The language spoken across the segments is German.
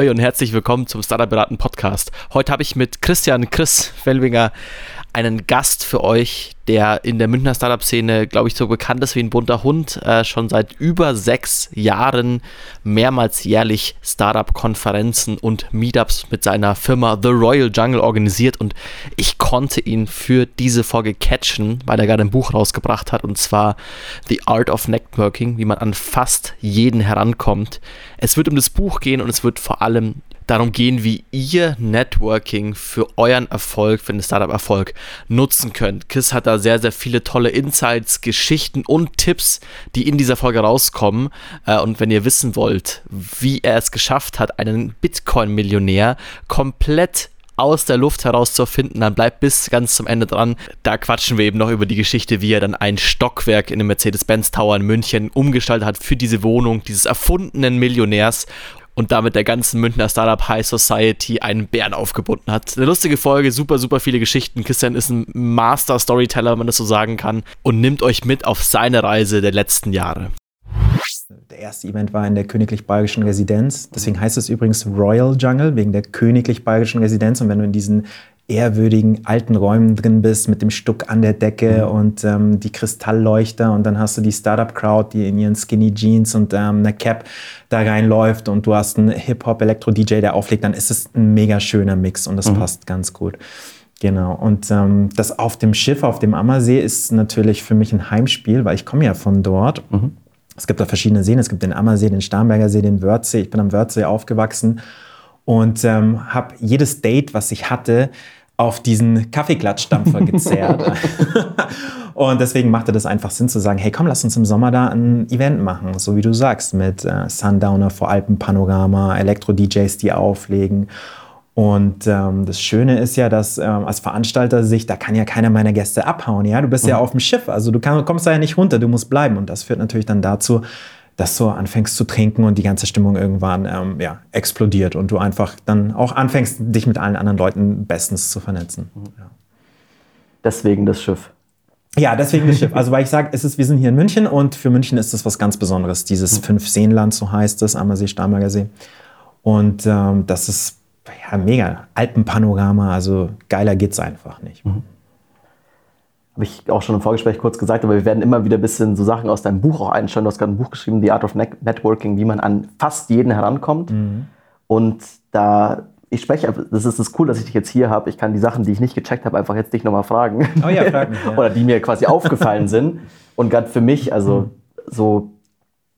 Ahoi und herzlich willkommen zum Startup Beraten Podcast. Heute habe ich mit Christian Chris Fellwinger einen Gast für euch, der in der Münchner Startup-Szene, glaube ich, so bekannt ist wie ein bunter Hund, äh, schon seit über sechs Jahren mehrmals jährlich Startup-Konferenzen und Meetups mit seiner Firma The Royal Jungle organisiert und ich konnte ihn für diese Folge catchen, weil er gerade ein Buch rausgebracht hat und zwar The Art of Networking, wie man an fast jeden herankommt. Es wird um das Buch gehen und es wird vor allem darum gehen, wie ihr Networking für euren Erfolg, für den Startup-Erfolg nutzen könnt. Chris hat da sehr, sehr viele tolle Insights, Geschichten und Tipps, die in dieser Folge rauskommen. Äh, und wenn ihr wissen wollt, wie er es geschafft hat, einen Bitcoin-Millionär komplett aus der Luft heraus zu finden, dann bleibt bis ganz zum Ende dran. Da quatschen wir eben noch über die Geschichte, wie er dann ein Stockwerk in dem Mercedes-Benz Tower in München umgestaltet hat für diese Wohnung dieses erfundenen Millionärs und damit der ganzen Münchner Startup High Society einen Bären aufgebunden hat. Eine lustige Folge, super, super viele Geschichten. Christian ist ein Master Storyteller, wenn man das so sagen kann, und nimmt euch mit auf seine Reise der letzten Jahre. Der erste Event war in der Königlich Bayerischen Residenz. Deswegen heißt es übrigens Royal Jungle, wegen der Königlich Bayerischen Residenz. Und wenn du in diesen ehrwürdigen alten Räumen drin bist mit dem Stuck an der Decke mhm. und ähm, die Kristallleuchter und dann hast du die Startup-Crowd, die in ihren Skinny Jeans und ähm, einer Cap da reinläuft und du hast einen Hip-Hop-Elektro-DJ, der auflegt, dann ist es ein mega schöner Mix und das mhm. passt ganz gut. Genau. Und ähm, das auf dem Schiff, auf dem Ammersee, ist natürlich für mich ein Heimspiel, weil ich komme ja von dort. Mhm. Es gibt da verschiedene Seen. Es gibt den Ammersee, den Starnberger See, den Wörthsee. Ich bin am Wörthsee aufgewachsen und ähm, habe jedes Date, was ich hatte, auf diesen Kaffeeklatschdampfer gezerrt. und deswegen machte das einfach Sinn zu sagen, hey komm, lass uns im Sommer da ein Event machen, so wie du sagst, mit äh, Sundowner vor Alpenpanorama, Elektro-DJs, die auflegen. Und ähm, das Schöne ist ja, dass ähm, als Veranstalter sich, da kann ja keiner meiner Gäste abhauen. Ja, du bist mhm. ja auf dem Schiff, also du kann, kommst da ja nicht runter, du musst bleiben. Und das führt natürlich dann dazu, dass du anfängst zu trinken und die ganze Stimmung irgendwann ähm, ja, explodiert und du einfach dann auch anfängst, dich mit allen anderen Leuten bestens zu vernetzen. Mhm. Ja. Deswegen das Schiff. Ja, deswegen das Schiff. Also weil ich sage, es ist, wir sind hier in München und für München ist das was ganz Besonderes. Dieses mhm. Fünf-Seenland, so heißt es, Ammersee, Starnberger See. Und ähm, das ist ja mega. Alpenpanorama, also geiler geht's einfach nicht. Mhm habe ich auch schon im Vorgespräch kurz gesagt, aber wir werden immer wieder ein bisschen so Sachen aus deinem Buch auch einstellen. Du hast gerade ein Buch geschrieben, The Art of Networking, wie man an fast jeden herankommt. Mhm. Und da, ich spreche, das ist das cool, dass ich dich jetzt hier habe. Ich kann die Sachen, die ich nicht gecheckt habe, einfach jetzt dich nochmal fragen. Oh ja, frag mich, ja. Oder die mir quasi aufgefallen sind. Und gerade für mich, also mhm. so,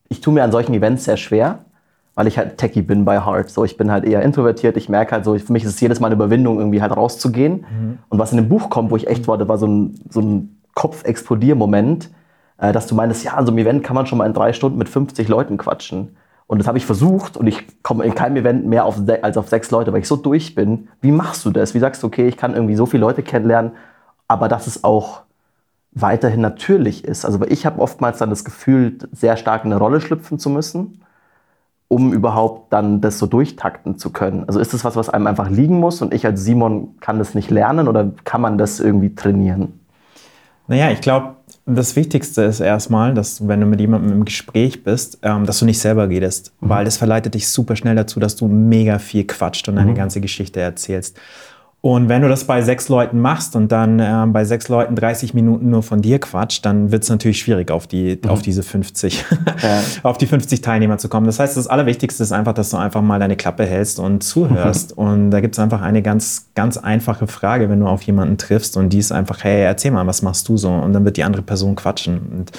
ich tue mir an solchen Events sehr schwer weil ich halt Techie bin bei Heart. So, ich bin halt eher introvertiert. Ich merke halt so, für mich ist es jedes Mal eine Überwindung, irgendwie halt rauszugehen. Mhm. Und was in dem Buch kommt, wo ich echt war, war so ein, so ein Kopf-Explodier-Moment, äh, dass du meinst, ja, an so einem Event kann man schon mal in drei Stunden mit 50 Leuten quatschen. Und das habe ich versucht und ich komme in keinem Event mehr auf als auf sechs Leute, weil ich so durch bin. Wie machst du das? Wie sagst du, okay, ich kann irgendwie so viele Leute kennenlernen, aber dass es auch weiterhin natürlich ist. Also ich habe oftmals dann das Gefühl, sehr stark in eine Rolle schlüpfen zu müssen um überhaupt dann das so durchtakten zu können? Also ist das was, was einem einfach liegen muss und ich als Simon kann das nicht lernen oder kann man das irgendwie trainieren? Naja, ich glaube, das Wichtigste ist erstmal, dass wenn du mit jemandem im Gespräch bist, ähm, dass du nicht selber redest, mhm. weil das verleitet dich super schnell dazu, dass du mega viel quatscht und mhm. deine ganze Geschichte erzählst. Und wenn du das bei sechs Leuten machst und dann äh, bei sechs Leuten 30 Minuten nur von dir quatscht, dann wird es natürlich schwierig, auf, die, mhm. auf diese 50, ja. auf die 50 Teilnehmer zu kommen. Das heißt, das Allerwichtigste ist einfach, dass du einfach mal deine Klappe hältst und zuhörst. Mhm. Und da gibt es einfach eine ganz, ganz einfache Frage, wenn du auf jemanden triffst und die ist einfach, hey, erzähl mal, was machst du so? Und dann wird die andere Person quatschen. Und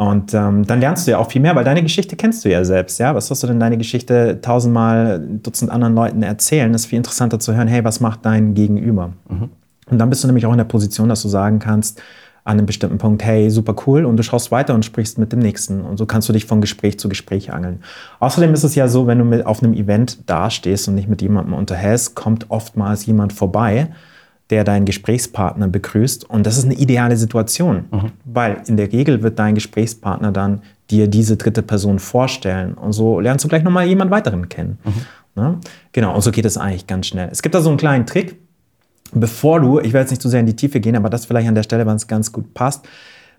und ähm, dann lernst du ja auch viel mehr, weil deine Geschichte kennst du ja selbst. Ja? Was hast du denn deine Geschichte tausendmal, Dutzend anderen Leuten erzählen? Das ist viel interessanter zu hören, hey, was macht dein Gegenüber? Mhm. Und dann bist du nämlich auch in der Position, dass du sagen kannst, an einem bestimmten Punkt, hey, super cool, und du schaust weiter und sprichst mit dem nächsten. Und so kannst du dich von Gespräch zu Gespräch angeln. Außerdem ist es ja so, wenn du mit auf einem Event dastehst und dich mit jemandem unterhältst, kommt oftmals jemand vorbei, der deinen Gesprächspartner begrüßt. Und das ist eine ideale Situation, mhm. weil in der Regel wird dein Gesprächspartner dann dir diese dritte Person vorstellen. Und so lernst du gleich nochmal jemand weiteren kennen. Mhm. Ne? Genau, und so geht es eigentlich ganz schnell. Es gibt da so einen kleinen Trick, bevor du, ich werde jetzt nicht zu sehr in die Tiefe gehen, aber das vielleicht an der Stelle, wann es ganz gut passt,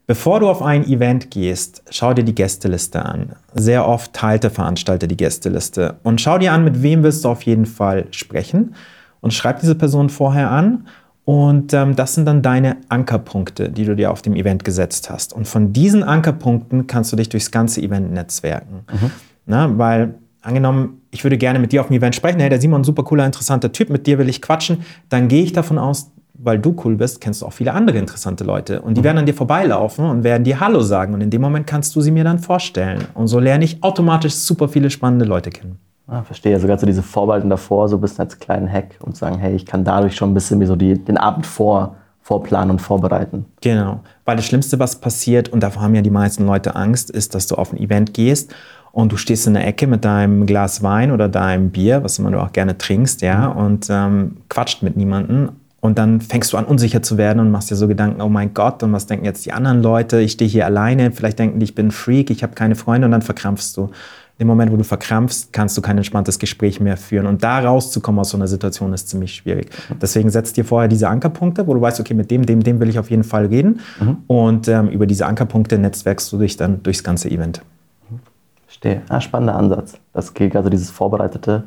Bevor du auf ein Event gehst, schau dir die Gästeliste an. Sehr oft teilt der Veranstalter die Gästeliste. Und schau dir an, mit wem willst du auf jeden Fall sprechen. Und schreib diese Person vorher an. Und ähm, das sind dann deine Ankerpunkte, die du dir auf dem Event gesetzt hast. Und von diesen Ankerpunkten kannst du dich durchs ganze Event netzwerken. Mhm. Na, weil angenommen, ich würde gerne mit dir auf dem Event sprechen, hey, der Simon, super cooler, interessanter Typ, mit dir will ich quatschen, dann gehe ich davon aus, weil du cool bist, kennst du auch viele andere interessante Leute. Und die mhm. werden an dir vorbeilaufen und werden dir Hallo sagen. Und in dem Moment kannst du sie mir dann vorstellen. Und so lerne ich automatisch super viele spannende Leute kennen. Ah, verstehe. Sogar so diese Vorbehalten davor, so ein bisschen als kleinen Hack und sagen, hey, ich kann dadurch schon ein bisschen wie so die, den Abend vor, vorplanen und vorbereiten. Genau. Weil das Schlimmste, was passiert, und davor haben ja die meisten Leute Angst, ist, dass du auf ein Event gehst und du stehst in der Ecke mit deinem Glas Wein oder deinem Bier, was immer du auch gerne trinkst, ja, mhm. und ähm, quatscht mit niemandem. Und dann fängst du an, unsicher zu werden und machst dir so Gedanken, oh mein Gott, und was denken jetzt die anderen Leute? Ich stehe hier alleine, vielleicht denken die, ich bin ein Freak, ich habe keine Freunde und dann verkrampfst du. Im Moment, wo du verkrampfst, kannst du kein entspanntes Gespräch mehr führen. Und da rauszukommen aus so einer Situation ist ziemlich schwierig. Deswegen setzt dir vorher diese Ankerpunkte, wo du weißt, okay, mit dem, dem, dem will ich auf jeden Fall reden. Mhm. Und ähm, über diese Ankerpunkte netzwerkst du dich dann durchs ganze Event. Verstehe. Ah, spannender Ansatz. Das gilt also dieses Vorbereitete.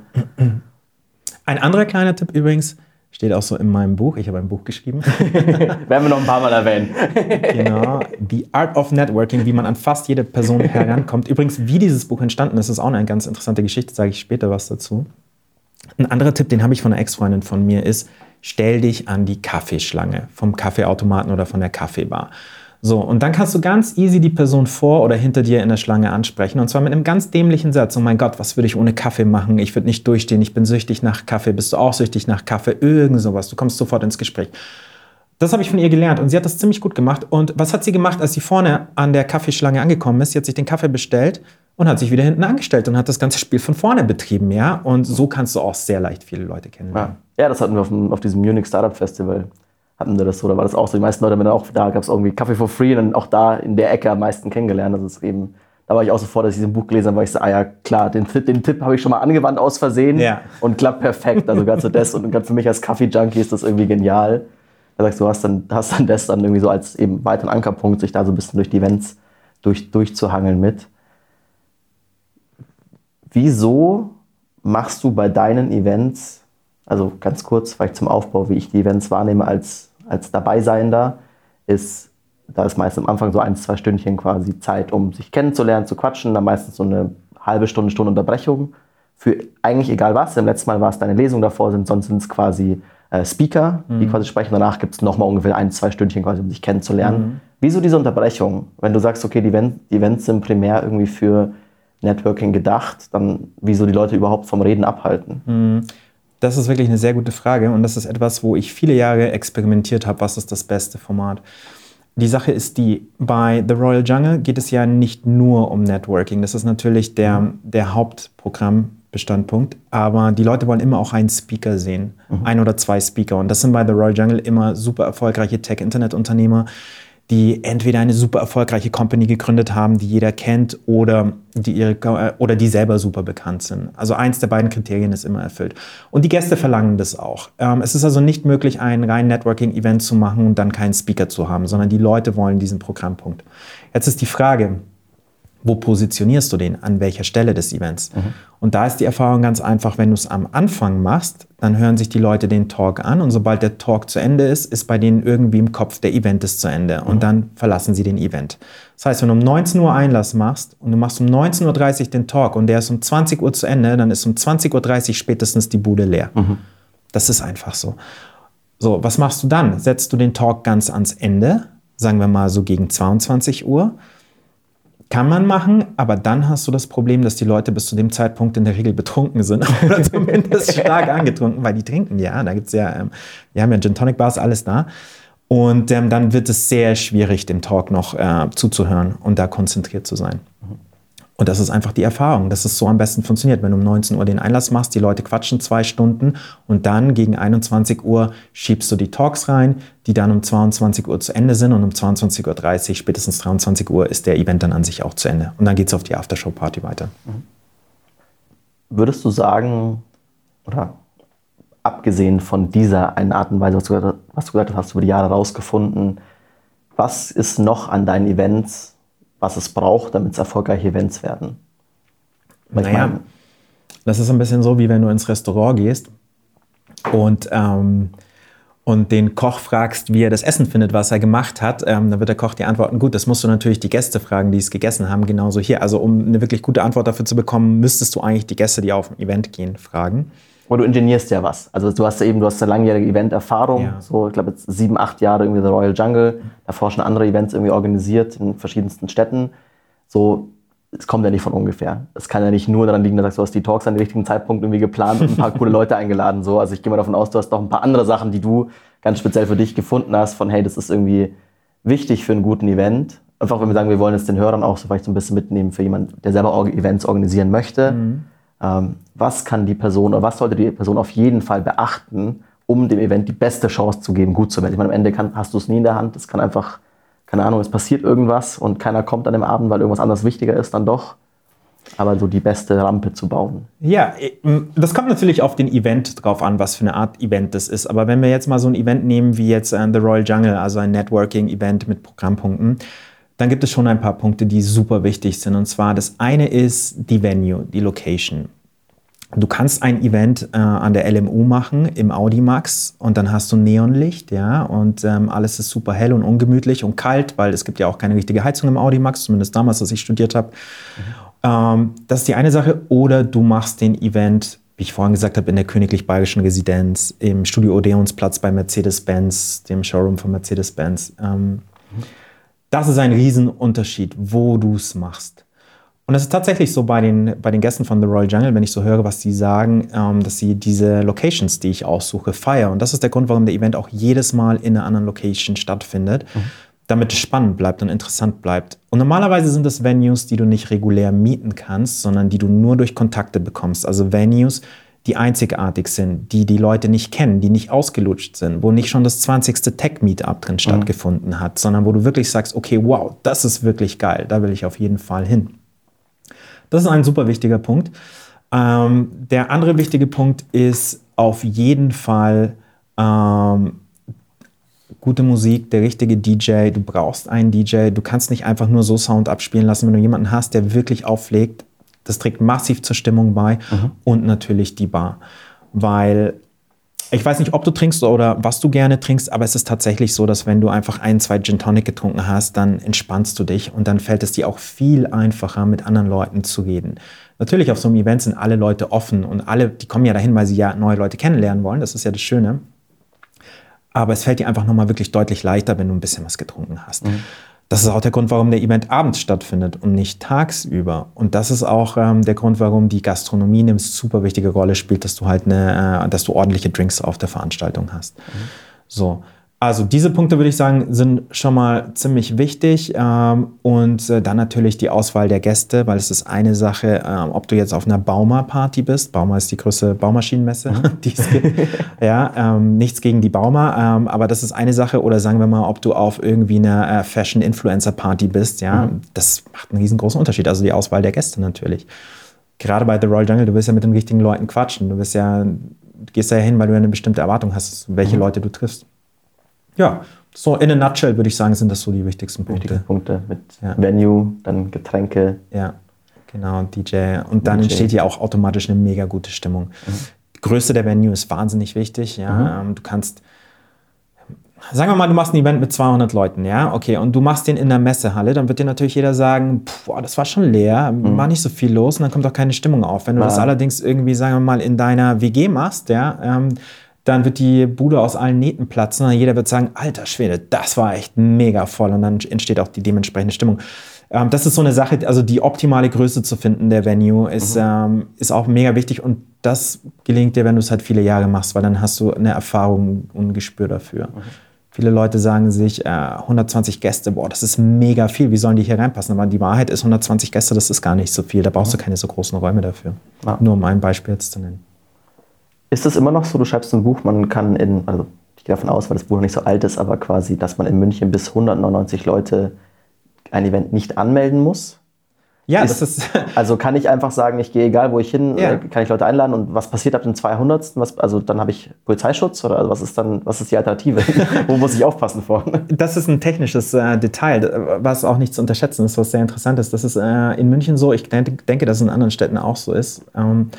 Ein anderer kleiner Tipp übrigens, steht auch so in meinem Buch. Ich habe ein Buch geschrieben. Werden wir noch ein paar Mal erwähnen. genau. The Art of Networking, wie man an fast jede Person herankommt. Übrigens, wie dieses Buch entstanden ist, ist auch eine ganz interessante Geschichte, sage ich später was dazu. Ein anderer Tipp, den habe ich von einer Ex-Freundin von mir, ist, stell dich an die Kaffeeschlange vom Kaffeeautomaten oder von der Kaffeebar. So, und dann kannst du ganz easy die Person vor oder hinter dir in der Schlange ansprechen. Und zwar mit einem ganz dämlichen Satz. Oh mein Gott, was würde ich ohne Kaffee machen? Ich würde nicht durchstehen. Ich bin süchtig nach Kaffee. Bist du auch süchtig nach Kaffee? Irgend sowas. Du kommst sofort ins Gespräch. Das habe ich von ihr gelernt und sie hat das ziemlich gut gemacht. Und was hat sie gemacht, als sie vorne an der Kaffeeschlange angekommen ist? Sie hat sich den Kaffee bestellt und hat sich wieder hinten angestellt und hat das ganze Spiel von vorne betrieben, ja. Und so kannst du auch sehr leicht viele Leute kennenlernen. Ja, das hatten wir auf, auf diesem Munich Startup Festival hatten wir das so, da war das auch so. Die meisten Leute haben dann auch, da gab es irgendwie Kaffee for free und dann auch da in der Ecke am meisten kennengelernt. Das ist eben, da war ich auch so vor, dass ich dieses Buch gelesen habe, weil ich so, ah ja, klar, den, den Tipp habe ich schon mal angewandt aus Versehen ja. und klappt perfekt. Also ganz so das und ganz für mich als Kaffee-Junkie ist das irgendwie genial. Da sagst du, hast dann, hast dann das dann irgendwie so als eben weiteren Ankerpunkt, sich da so ein bisschen durch die Events durch, durchzuhangeln mit. Wieso machst du bei deinen Events also ganz kurz, vielleicht zum Aufbau, wie ich die Events wahrnehme als, als Dabeiseiender, ist, da ist meist am Anfang so ein, zwei Stündchen quasi Zeit, um sich kennenzulernen, zu quatschen, dann meistens so eine halbe Stunde, Stunde Unterbrechung für eigentlich egal was. Im letzten Mal war es deine Lesung davor, sind, sonst sind es quasi äh, Speaker, die mhm. quasi sprechen. Danach gibt es nochmal ungefähr ein, zwei Stündchen quasi, um sich kennenzulernen. Mhm. Wieso diese Unterbrechung? Wenn du sagst, okay, die, Event, die Events sind primär irgendwie für Networking gedacht, dann wieso die Leute überhaupt vom Reden abhalten? Mhm. Das ist wirklich eine sehr gute Frage und das ist etwas, wo ich viele Jahre experimentiert habe, was ist das beste Format. Die Sache ist die, bei The Royal Jungle geht es ja nicht nur um Networking. Das ist natürlich der, mhm. der Hauptprogrammbestandpunkt, aber die Leute wollen immer auch einen Speaker sehen, mhm. ein oder zwei Speaker. Und das sind bei The Royal Jungle immer super erfolgreiche Tech-Internet-Unternehmer, die entweder eine super erfolgreiche Company gegründet haben, die jeder kennt, oder die, ihre, äh, oder die selber super bekannt sind. Also eins der beiden Kriterien ist immer erfüllt. Und die Gäste verlangen das auch. Ähm, es ist also nicht möglich, ein rein Networking-Event zu machen und dann keinen Speaker zu haben, sondern die Leute wollen diesen Programmpunkt. Jetzt ist die Frage, wo positionierst du den, an welcher Stelle des Events. Mhm. Und da ist die Erfahrung ganz einfach, wenn du es am Anfang machst, dann hören sich die Leute den Talk an und sobald der Talk zu Ende ist, ist bei denen irgendwie im Kopf, der Event ist zu Ende und mhm. dann verlassen sie den Event. Das heißt, wenn du um 19 Uhr Einlass machst und du machst um 19.30 Uhr den Talk und der ist um 20 Uhr zu Ende, dann ist um 20.30 Uhr spätestens die Bude leer. Mhm. Das ist einfach so. So, was machst du dann? Setzt du den Talk ganz ans Ende, sagen wir mal so gegen 22 Uhr, kann man machen, aber dann hast du das Problem, dass die Leute bis zu dem Zeitpunkt in der Regel betrunken sind oder zumindest stark angetrunken, weil die trinken ja. Da gibt es ja, ähm, wir haben ja Gin Tonic Bars, alles da. Und ähm, dann wird es sehr schwierig, dem Talk noch äh, zuzuhören und da konzentriert zu sein. Mhm. Und das ist einfach die Erfahrung, dass es so am besten funktioniert. Wenn du um 19 Uhr den Einlass machst, die Leute quatschen zwei Stunden und dann gegen 21 Uhr schiebst du die Talks rein, die dann um 22 Uhr zu Ende sind und um 22.30 Uhr, spätestens 23 Uhr, ist der Event dann an sich auch zu Ende. Und dann geht es auf die Aftershow-Party weiter. Mhm. Würdest du sagen, oder abgesehen von dieser einen Art und Weise, was du, gesagt hast, hast du über die Jahre herausgefunden, was ist noch an deinen Events, was es braucht, damit es erfolgreiche Events werden? Weil naja, meine, das ist ein bisschen so, wie wenn du ins Restaurant gehst und, ähm, und den Koch fragst, wie er das Essen findet, was er gemacht hat. Ähm, dann wird der Koch dir antworten, gut, das musst du natürlich die Gäste fragen, die es gegessen haben, genauso hier. Also um eine wirklich gute Antwort dafür zu bekommen, müsstest du eigentlich die Gäste, die auf ein Event gehen, fragen. Aber du ingenierst ja was. Also du hast ja eben, du hast eine langjährige Event-Erfahrung. Ja. So, ich glaube jetzt sieben, acht Jahre irgendwie The Royal Jungle. Davor schon andere Events irgendwie organisiert in verschiedensten Städten. So, es kommt ja nicht von ungefähr. Es kann ja nicht nur daran liegen, dass du hast die Talks an den richtigen Zeitpunkt irgendwie geplant und ein paar coole Leute eingeladen. So, also ich gehe mal davon aus, du hast doch ein paar andere Sachen, die du ganz speziell für dich gefunden hast. Von hey, das ist irgendwie wichtig für einen guten Event. Einfach, wenn wir sagen, wir wollen jetzt den Hörern auch so vielleicht so ein bisschen mitnehmen für jemanden, der selber Events organisieren möchte. Mhm was kann die Person oder was sollte die Person auf jeden Fall beachten, um dem Event die beste Chance zu geben, gut zu werden. Ich meine, am Ende kann, hast du es nie in der Hand. Es kann einfach, keine Ahnung, es passiert irgendwas und keiner kommt an dem Abend, weil irgendwas anderes wichtiger ist, dann doch. Aber so die beste Rampe zu bauen. Ja, das kommt natürlich auf den Event drauf an, was für eine Art Event das ist. Aber wenn wir jetzt mal so ein Event nehmen wie jetzt uh, The Royal Jungle, also ein Networking-Event mit Programmpunkten, dann gibt es schon ein paar Punkte, die super wichtig sind. Und zwar das eine ist die Venue, die Location. Du kannst ein Event äh, an der LMU machen im Audimax und dann hast du Neonlicht, ja, und ähm, alles ist super hell und ungemütlich und kalt, weil es gibt ja auch keine richtige Heizung im Audimax, zumindest damals, als ich studiert habe. Mhm. Ähm, das ist die eine Sache. Oder du machst den Event, wie ich vorhin gesagt habe, in der Königlich Bayerischen Residenz, im Studio Odeonsplatz bei Mercedes-Benz, dem Showroom von Mercedes-Benz. Ähm, mhm. Das ist ein Riesenunterschied, wo du es machst. Und das ist tatsächlich so bei den, bei den Gästen von The Royal Jungle, wenn ich so höre, was sie sagen, ähm, dass sie diese Locations, die ich aussuche, feiern. Und das ist der Grund, warum der Event auch jedes Mal in einer anderen Location stattfindet, mhm. damit es spannend bleibt und interessant bleibt. Und normalerweise sind das Venues, die du nicht regulär mieten kannst, sondern die du nur durch Kontakte bekommst. Also Venues, die einzigartig sind, die die Leute nicht kennen, die nicht ausgelutscht sind, wo nicht schon das 20. Tech-Meetup drin mhm. stattgefunden hat, sondern wo du wirklich sagst, okay, wow, das ist wirklich geil, da will ich auf jeden Fall hin. Das ist ein super wichtiger Punkt. Ähm, der andere wichtige Punkt ist auf jeden Fall ähm, gute Musik, der richtige DJ. Du brauchst einen DJ. Du kannst nicht einfach nur so Sound abspielen lassen, wenn du jemanden hast, der wirklich auflegt. Das trägt massiv zur Stimmung bei. Mhm. Und natürlich die Bar. Weil ich weiß nicht, ob du trinkst oder was du gerne trinkst, aber es ist tatsächlich so, dass wenn du einfach ein, zwei Gin Tonic getrunken hast, dann entspannst du dich und dann fällt es dir auch viel einfacher, mit anderen Leuten zu reden. Natürlich auf so einem Event sind alle Leute offen und alle, die kommen ja dahin, weil sie ja neue Leute kennenlernen wollen. Das ist ja das Schöne. Aber es fällt dir einfach nochmal wirklich deutlich leichter, wenn du ein bisschen was getrunken hast. Mhm. Das ist auch der Grund, warum der Event abends stattfindet und nicht tagsüber. Und das ist auch ähm, der Grund, warum die Gastronomie eine super wichtige Rolle spielt, dass du halt eine, äh, dass du ordentliche Drinks auf der Veranstaltung hast. Mhm. So. Also diese Punkte würde ich sagen, sind schon mal ziemlich wichtig. Ähm, und äh, dann natürlich die Auswahl der Gäste, weil es ist eine Sache, ähm, ob du jetzt auf einer Bauma-Party bist. Bauma ist die größte Baumaschinenmesse, mhm. die es gibt. ja, ähm, nichts gegen die Bauma, aber das ist eine Sache. Oder sagen wir mal, ob du auf irgendwie einer äh, Fashion-Influencer-Party bist. Ja, mhm. das macht einen riesengroßen Unterschied. Also die Auswahl der Gäste natürlich. Gerade bei The Royal Jungle, du willst ja mit den richtigen Leuten quatschen. Du bist ja, du gehst ja hin, weil du eine bestimmte Erwartung hast, welche mhm. Leute du triffst. Ja, so in a nutshell würde ich sagen, sind das so die wichtigsten Punkte. Wichtige Punkte mit ja. Venue, dann Getränke. Ja, genau, DJ. Und dann DJ. entsteht ja auch automatisch eine mega gute Stimmung. Mhm. Die Größe der Venue ist wahnsinnig wichtig. Ja, mhm. Ähm, du kannst Sagen wir mal, du machst ein Event mit 200 Leuten, ja, okay, und du machst den in der Messehalle, dann wird dir natürlich jeder sagen, boah, das war schon leer, mhm. war nicht so viel los und dann kommt auch keine Stimmung auf. Wenn du ja. das allerdings irgendwie, sagen wir mal, in deiner WG machst, ja, ähm, dann wird die Bude aus allen Nähten platzen und jeder wird sagen, alter Schwede, das war echt mega voll und dann entsteht auch die dementsprechende Stimmung. Ähm, das ist so eine Sache, also die optimale Größe zu finden der Venue ist, mhm. ähm, ist auch mega wichtig und das gelingt dir, wenn du es halt viele Jahre machst, weil dann hast du eine Erfahrung und ein Gespür dafür. Mhm. Viele Leute sagen sich, äh, 120 Gäste, boah, das ist mega viel, wie sollen die hier reinpassen? Aber die Wahrheit ist, 120 Gäste, das ist gar nicht so viel, da brauchst mhm. du keine so großen Räume dafür. Ja. Nur um ein Beispiel jetzt zu nennen. Ist es immer noch so, du schreibst ein Buch, man kann in, also ich gehe davon aus, weil das Buch noch nicht so alt ist, aber quasi, dass man in München bis 199 Leute ein Event nicht anmelden muss? Ja, ist, das ist. also kann ich einfach sagen, ich gehe egal, wo ich hin, Ja. äh, kann ich Leute einladen und was passiert ab dem 200. Was, also dann habe ich Polizeischutz oder was ist dann, was ist die Alternative? wo muss ich aufpassen vor? Das ist ein technisches äh, Detail, was auch nicht zu unterschätzen ist, was sehr interessant ist. Das ist äh, in München so, ich denke, denke, dass es in anderen Städten auch so ist. Ähm,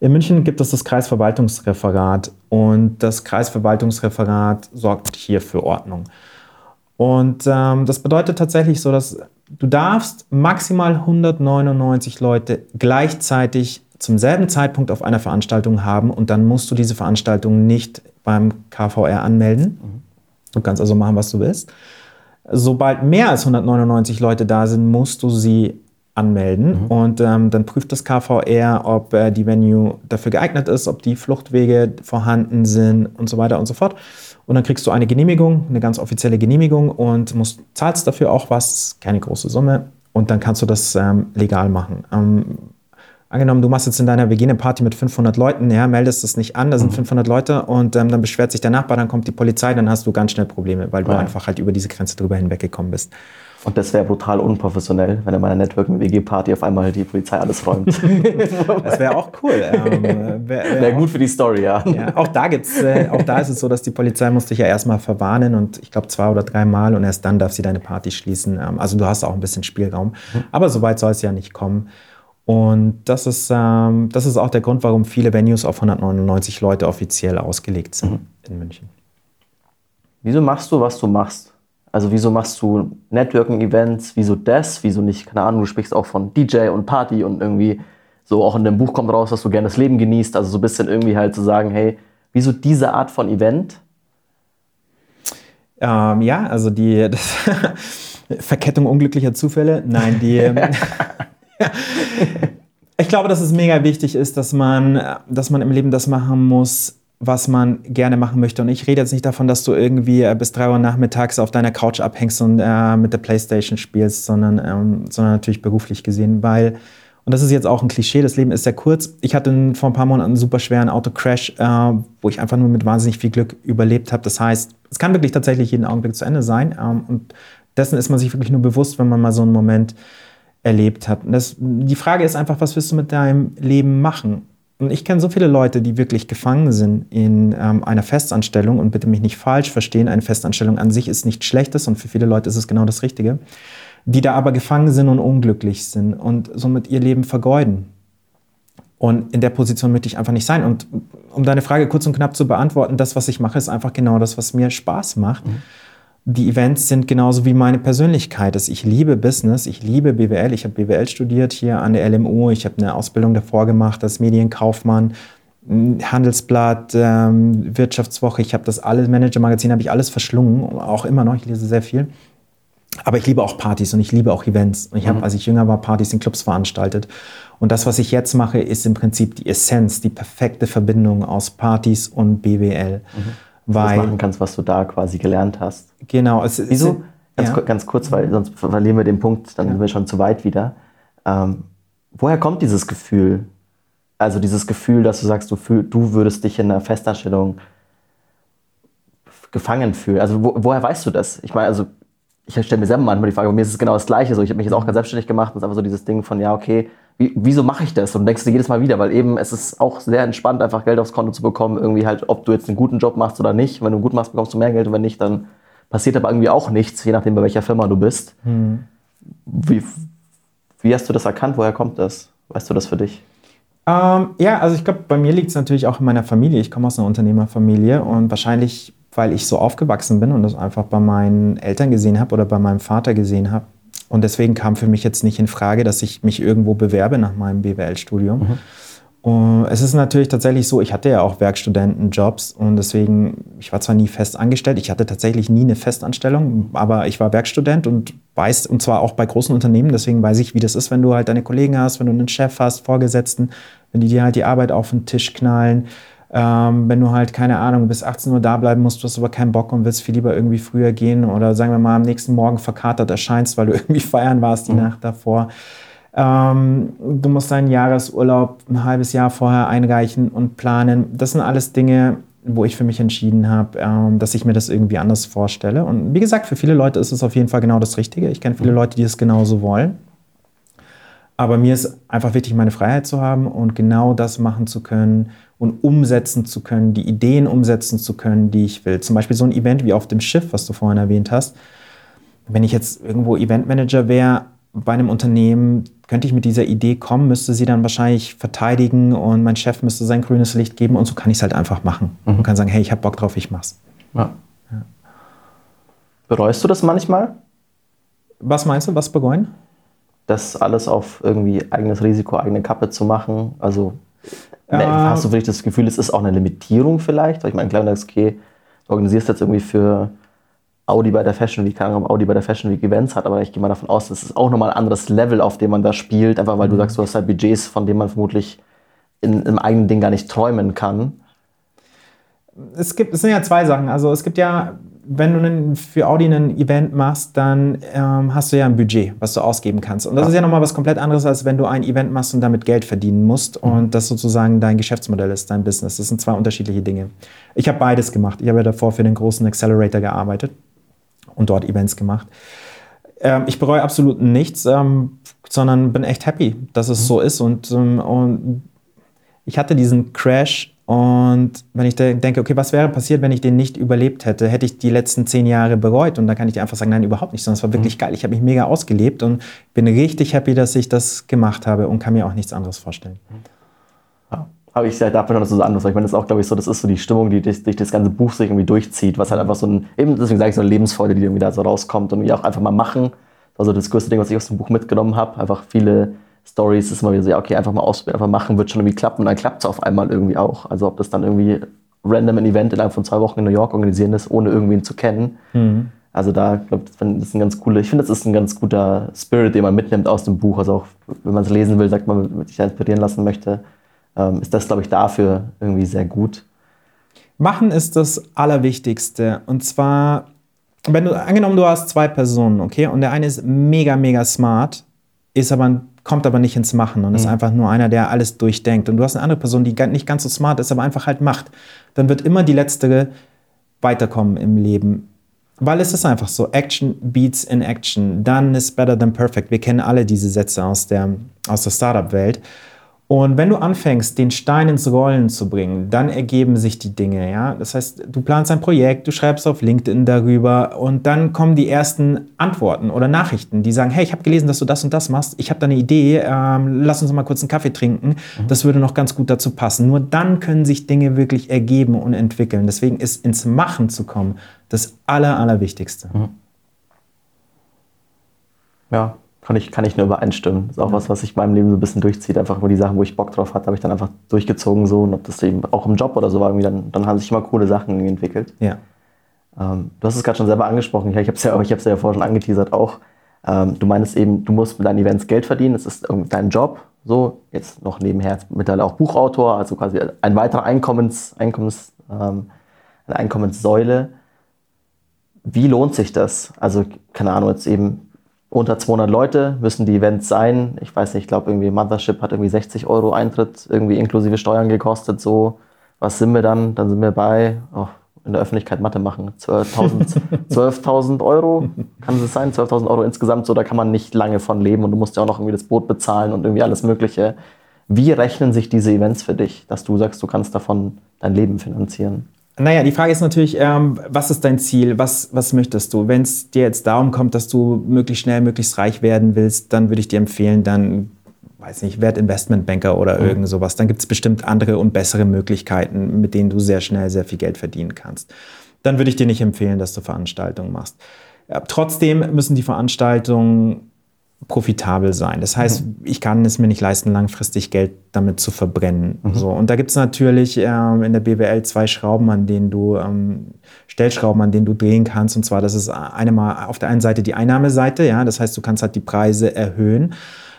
in München gibt es das Kreisverwaltungsreferat und das Kreisverwaltungsreferat sorgt hier für Ordnung. Und ähm, das bedeutet tatsächlich so, dass du darfst maximal 199 Leute gleichzeitig zum selben Zeitpunkt auf einer Veranstaltung haben und dann musst du diese Veranstaltung nicht beim KVR anmelden. Du kannst also machen, was du willst. Sobald mehr als 199 Leute da sind, musst du sie anmelden und ähm, dann prüft das KVR, ob äh, die Venue dafür geeignet ist, ob die Fluchtwege vorhanden sind und so weiter und so fort. Und dann kriegst du eine Genehmigung, eine ganz offizielle Genehmigung und musst, zahlst dafür auch was, keine große Summe und dann kannst du das ähm, legal machen. Ähm, angenommen, du machst jetzt in deiner WG eine Party mit 500 Leuten, ja, meldest es nicht an, da sind 500 Leute und ähm, dann beschwert sich der Nachbar, dann kommt die Polizei, dann hast du ganz schnell Probleme, weil du Ja. einfach halt über diese Grenze drüber hinweggekommen bist. Und das wäre brutal unprofessionell, wenn in meiner Networking-WG-Party auf einmal die Polizei alles räumt. Das wäre auch cool. ähm, wär, wär Wäre auch- gut für die Story, ja. Ja, auch da gibt's, äh, auch da ist es so, dass die Polizei muss dich ja erstmal verwarnen und ich glaube zwei oder drei Mal und erst dann darf sie deine Party schließen. Ähm, also du hast auch ein bisschen Spielraum. Aber so weit soll es ja nicht kommen. Und das ist, ähm, das ist auch der Grund, warum viele Venues auf 199 Leute offiziell ausgelegt sind in München. Wieso machst du, was du machst? Also wieso machst du Networking-Events? Wieso das? Wieso nicht? Keine Ahnung, du sprichst auch von DJ und Party und irgendwie so auch in dem Buch kommt raus, dass du gerne das Leben genießt. Also so ein bisschen irgendwie halt zu sagen, hey, wieso diese Art von Event? Ähm, ja, also die Verkettung unglücklicher Zufälle. Nein, die. ich glaube, dass es mega wichtig ist, dass man, dass man im Leben das machen muss, was man gerne machen möchte. Und ich rede jetzt nicht davon, dass du irgendwie äh, bis drei Uhr nachmittags auf deiner Couch abhängst und äh, mit der Playstation spielst, sondern, ähm, sondern natürlich beruflich gesehen, weil und das ist jetzt auch ein Klischee, das Leben ist sehr kurz. Ich hatte vor ein paar Monaten einen super schweren Autocrash, äh, wo ich einfach nur mit wahnsinnig viel Glück überlebt habe. Das heißt, es kann wirklich tatsächlich jeden Augenblick zu Ende sein. Ähm, und dessen ist man sich wirklich nur bewusst, wenn man mal so einen Moment erlebt hat. Das, die Frage ist einfach, was willst du mit deinem Leben machen? Und ich kenne so viele Leute, die wirklich gefangen sind in ähm, einer Festanstellung. Und bitte mich nicht falsch verstehen, eine Festanstellung an sich ist nichts Schlechtes und für viele Leute ist es genau das Richtige. Die da aber gefangen sind und unglücklich sind und somit ihr Leben vergeuden. Und in der Position möchte ich einfach nicht sein. Und um deine Frage kurz und knapp zu beantworten, das, was ich mache, ist einfach genau das, was mir Spaß macht. Die Events sind genauso wie meine Persönlichkeit ist. Ich liebe Business, ich liebe BWL. Ich habe BWL studiert hier an der LMU. Ich habe eine Ausbildung davor gemacht als Medienkaufmann, Handelsblatt, ähm, Wirtschaftswoche. Ich habe das alles, Manager-Magazin habe ich alles verschlungen, auch immer noch. Ich lese sehr viel. Aber ich liebe auch Partys und ich liebe auch Events. Und ich habe, als ich jünger war, Partys in Clubs veranstaltet. Und das, was ich jetzt mache, ist im Prinzip die Essenz, die perfekte Verbindung aus Partys und BWL. Was Weil, machen kannst, was du da quasi gelernt hast. genau, es, es Wieso? Ganz, ja. ganz kurz, weil sonst verlieren wir den Punkt, dann sind wir schon zu weit wieder. Ähm, woher kommt dieses Gefühl? Also dieses Gefühl, dass du sagst, du, fühl, du würdest dich in einer Festanstellung gefangen fühlen. Also wo, woher weißt du das? Ich meine, also ich stelle mir selber manchmal die Frage, bei mir ist es genau das Gleiche. So, ich habe mich jetzt auch ganz selbstständig gemacht und es ist einfach so dieses Ding von, ja, okay, wieso mache ich das? Und du denkst dir jedes Mal wieder, weil eben es ist auch sehr entspannt, einfach Geld aufs Konto zu bekommen, irgendwie halt, ob du jetzt einen guten Job machst oder nicht. Wenn du gut machst, bekommst du mehr Geld und wenn nicht, dann passiert aber irgendwie auch nichts, je nachdem, bei welcher Firma du bist. Wie, wie hast du das erkannt? Woher kommt das? Weißt du das für dich? Ähm, ja, also ich glaube, bei mir liegt es natürlich auch in meiner Familie. Ich komme aus einer Unternehmerfamilie und wahrscheinlich, weil ich so aufgewachsen bin und das einfach bei meinen Eltern gesehen habe oder bei meinem Vater gesehen habe. Und deswegen kam für mich jetzt nicht in Frage, dass ich mich irgendwo bewerbe nach meinem BWL-Studium. Und es ist natürlich tatsächlich so, ich hatte ja auch Werkstudentenjobs und deswegen, ich war zwar nie fest angestellt, ich hatte tatsächlich nie eine Festanstellung, aber ich war Werkstudent und weiß, und zwar auch bei großen Unternehmen, deswegen weiß ich, wie das ist, wenn du halt deine Kollegen hast, wenn du einen Chef hast, Vorgesetzten, wenn die dir halt die Arbeit auf den Tisch knallen, ähm, wenn du halt, keine Ahnung, bis 18 Uhr da bleiben musst, du hast aber keinen Bock und willst viel lieber irgendwie früher gehen oder sagen wir mal am nächsten Morgen verkatert erscheinst, weil du irgendwie feiern warst die Nacht davor. Ähm, du musst deinen Jahresurlaub ein halbes Jahr vorher einreichen und planen. Das sind alles Dinge, wo ich für mich entschieden habe, ähm, dass ich mir das irgendwie anders vorstelle. Und wie gesagt, für viele Leute ist es auf jeden Fall genau das Richtige. Ich kenne viele Leute, die es genauso wollen. Aber mir ist einfach wichtig, meine Freiheit zu haben und genau das machen zu können und umsetzen zu können, die Ideen umsetzen zu können, die ich will. Zum Beispiel so ein Event wie auf dem Schiff, was du vorhin erwähnt hast. Wenn ich jetzt irgendwo Eventmanager wäre bei einem Unternehmen, könnte ich mit dieser Idee kommen, müsste sie dann wahrscheinlich verteidigen und mein Chef müsste sein grünes Licht geben und so kann ich es halt einfach machen mhm. und kann sagen, hey, ich habe Bock drauf, ich mach's. Ja. Ja. Bereust du das manchmal? Was meinst du, was bereuen? Das alles auf irgendwie eigenes Risiko, eigene Kappe zu machen. Also äh, hast du wirklich das Gefühl, es ist auch eine Limitierung vielleicht? Weil ich meine, klar, du okay, du organisierst jetzt irgendwie für Audi bei der Fashion Week, keine Ahnung, Audi bei der Fashion Week Events hat, aber ich gehe mal davon aus, das ist auch nochmal ein anderes Level, auf dem man da spielt, einfach weil du mhm. sagst, du hast halt Budgets, von denen man vermutlich in, im eigenen Ding gar nicht träumen kann. Es gibt, es sind ja zwei Sachen. Also es gibt ja, wenn du einen, für Audi ein Event machst, dann ähm, hast du ja ein Budget, was du ausgeben kannst. Und das ja. ist ja nochmal was komplett anderes, als wenn du ein Event machst und damit Geld verdienen musst mhm. und das sozusagen dein Geschäftsmodell ist, dein Business. Das sind zwei unterschiedliche Dinge. Ich habe beides gemacht. Ich habe ja davor für den großen Accelerator gearbeitet und dort Events gemacht. Ähm, ich bereue absolut nichts, ähm, sondern bin echt happy, dass es mhm. so ist. Und, ähm, und ich hatte diesen Crash und wenn ich denke, okay, was wäre passiert, wenn ich den nicht überlebt hätte? Hätte ich die letzten zehn Jahre bereut? Und dann kann ich dir einfach sagen, nein, überhaupt nicht, sondern es war wirklich mhm. geil. Ich habe mich mega ausgelebt und bin richtig happy, dass ich das gemacht habe und kann mir auch nichts anderes vorstellen. Mhm. Aber ich sage dafür noch so anders, weil ich meine, das ist auch, glaube ich, so, das ist so die Stimmung, die durch, durch, das ganze Buch sich irgendwie durchzieht, was halt einfach so ein, eben deswegen sage ich so eine Lebensfreude, die irgendwie da so rauskommt und irgendwie auch einfach mal machen. Also das größte Ding, was ich aus dem Buch mitgenommen habe, einfach viele Stories, ist immer wieder so, ja, okay, einfach mal ausprobieren, einfach machen, wird schon irgendwie klappen und dann klappt es auf einmal irgendwie auch. Also ob das dann irgendwie random ein Event innerhalb von zwei Wochen in New York organisieren ist, ohne irgendwen zu kennen. Mhm. Also da, glaube ich, das ist ein ganz cooler, ich finde, das ist ein ganz guter Spirit, den man mitnimmt aus dem Buch. Also auch, wenn man es lesen will, sagt man, sich da inspirieren lassen möchte, ähm, ist das, glaube ich, dafür irgendwie sehr gut. Machen ist das Allerwichtigste. Und zwar, wenn du, angenommen, du hast zwei Personen, okay, und der eine ist mega, mega smart, ist aber, kommt aber nicht ins Machen und mhm. ist einfach nur einer, der alles durchdenkt. Und du hast eine andere Person, die nicht ganz so smart ist, aber einfach halt macht. Dann wird immer die letztere weiterkommen im Leben. Weil es ist einfach so, Action beats in Action. Done is better than perfect. Wir kennen alle diese Sätze aus der, aus der Startup-Welt. Und wenn du anfängst, den Stein ins Rollen zu bringen, dann ergeben sich die Dinge. Ja? Das heißt, du planst ein Projekt, du schreibst auf LinkedIn darüber und dann kommen die ersten Antworten oder Nachrichten, die sagen, hey, ich habe gelesen, dass du das und das machst, ich habe da eine Idee, ähm, lass uns mal kurz einen Kaffee trinken, mhm. das würde noch ganz gut dazu passen. Nur dann können sich Dinge wirklich ergeben und entwickeln. Deswegen ist ins Machen zu kommen das Aller, Allerwichtigste. Mhm. Ja, kann ich, kann ich nur übereinstimmen. Das ist auch ja. was, was sich in meinem Leben so ein bisschen durchzieht. Einfach über die Sachen, wo ich Bock drauf hatte, habe ich dann einfach durchgezogen so. Und ob das eben auch im Job oder so war, irgendwie dann, dann haben sich immer coole Sachen entwickelt. Ja. Ähm, du hast es gerade schon selber angesprochen. Ich habe es ja, ja vorher schon angeteasert auch. Ähm, du meinst eben, du musst mit deinen Events Geld verdienen. Das ist dein Job. So, jetzt noch nebenher mittlerweile auch Buchautor, also quasi ein weiterer Einkommens, Einkommens, ähm, eine Einkommenssäule. Wie lohnt sich das? Also, keine Ahnung, jetzt eben unter 200 Leute müssen die Events sein. Ich weiß nicht, ich glaube irgendwie Mothership hat irgendwie 60 Euro Eintritt, irgendwie inklusive Steuern gekostet. So, was sind wir dann? Dann sind wir bei, oh, in der Öffentlichkeit Mathe machen, 12.000 12 Euro, kann es sein? 12.000 Euro insgesamt, so, da kann man nicht lange von leben und du musst ja auch noch irgendwie das Boot bezahlen und irgendwie alles Mögliche. Wie rechnen sich diese Events für dich, dass du sagst, du kannst davon dein Leben finanzieren? Naja, die Frage ist natürlich, ähm, was ist dein Ziel? Was, was möchtest du? Wenn es dir jetzt darum kommt, dass du möglichst schnell, möglichst reich werden willst, dann würde ich dir empfehlen, dann, weiß nicht, werd Investmentbanker oder mhm. irgend sowas. Dann gibt es bestimmt andere und bessere Möglichkeiten, mit denen du sehr schnell sehr viel Geld verdienen kannst. Dann würde ich dir nicht empfehlen, dass du Veranstaltungen machst. Ja, trotzdem müssen die Veranstaltungen profitabel sein. Das heißt, mhm. ich kann es mir nicht leisten, langfristig Geld damit zu verbrennen. Mhm. So. Und da gibt es natürlich ähm, in der BWL zwei Schrauben, an denen du, ähm, Stellschrauben, an denen du drehen kannst. Und zwar, das ist eine mal auf der einen Seite die Einnahmeseite, ja, das heißt, du kannst halt die Preise erhöhen.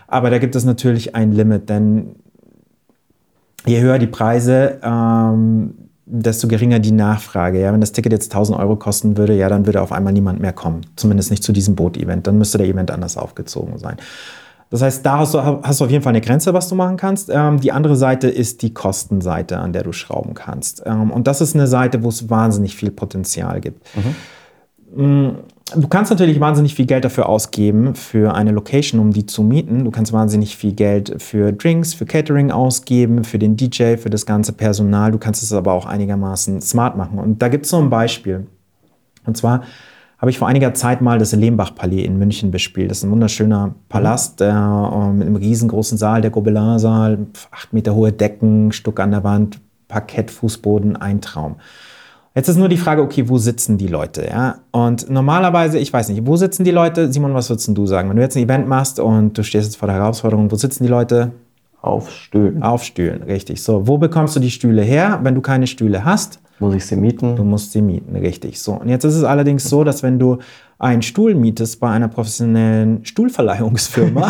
Aber da gibt es natürlich ein Limit, denn je höher die Preise, ähm, desto geringer die Nachfrage. Ja? Wenn das Ticket jetzt 1000 Euro kosten würde, ja, dann würde auf einmal niemand mehr kommen. Zumindest nicht zu diesem Boot-Event. Dann müsste der Event anders aufgezogen sein. Das heißt, da hast du, hast du auf jeden Fall eine Grenze, was du machen kannst. Ähm, die andere Seite ist die Kostenseite, an der du schrauben kannst. Ähm, und das ist eine Seite, wo es wahnsinnig viel Potenzial gibt. Mhm. Du kannst natürlich wahnsinnig viel Geld dafür ausgeben, für eine Location, um die zu mieten. Du kannst wahnsinnig viel Geld für Drinks, für Catering ausgeben, für den DJ, für das ganze Personal. Du kannst es aber auch einigermaßen smart machen. Und da gibt es so ein Beispiel. Und zwar habe ich vor einiger Zeit mal das Lehmbach-Palais in München bespielt. Das ist ein wunderschöner Palast äh, mit einem riesengroßen Saal, der Gobelin-Saal, acht Meter hohe Decken, Stuck an der Wand, Parkett, Fußboden, ein Traum. Jetzt ist nur die Frage, okay, wo sitzen die Leute? Ja? Und normalerweise, ich weiß nicht, wo sitzen die Leute? Simon, was würdest du sagen? Wenn du jetzt ein Event machst und du stehst jetzt vor der Herausforderung, wo sitzen die Leute? Auf Stühlen. Auf Stühlen, richtig. So, wo bekommst du die Stühle her, wenn du keine Stühle hast? Muss ich sie mieten? Du musst sie mieten, richtig. So, und jetzt ist es allerdings so, dass wenn du einen Stuhl mietest bei einer professionellen Stuhlverleihungsfirma,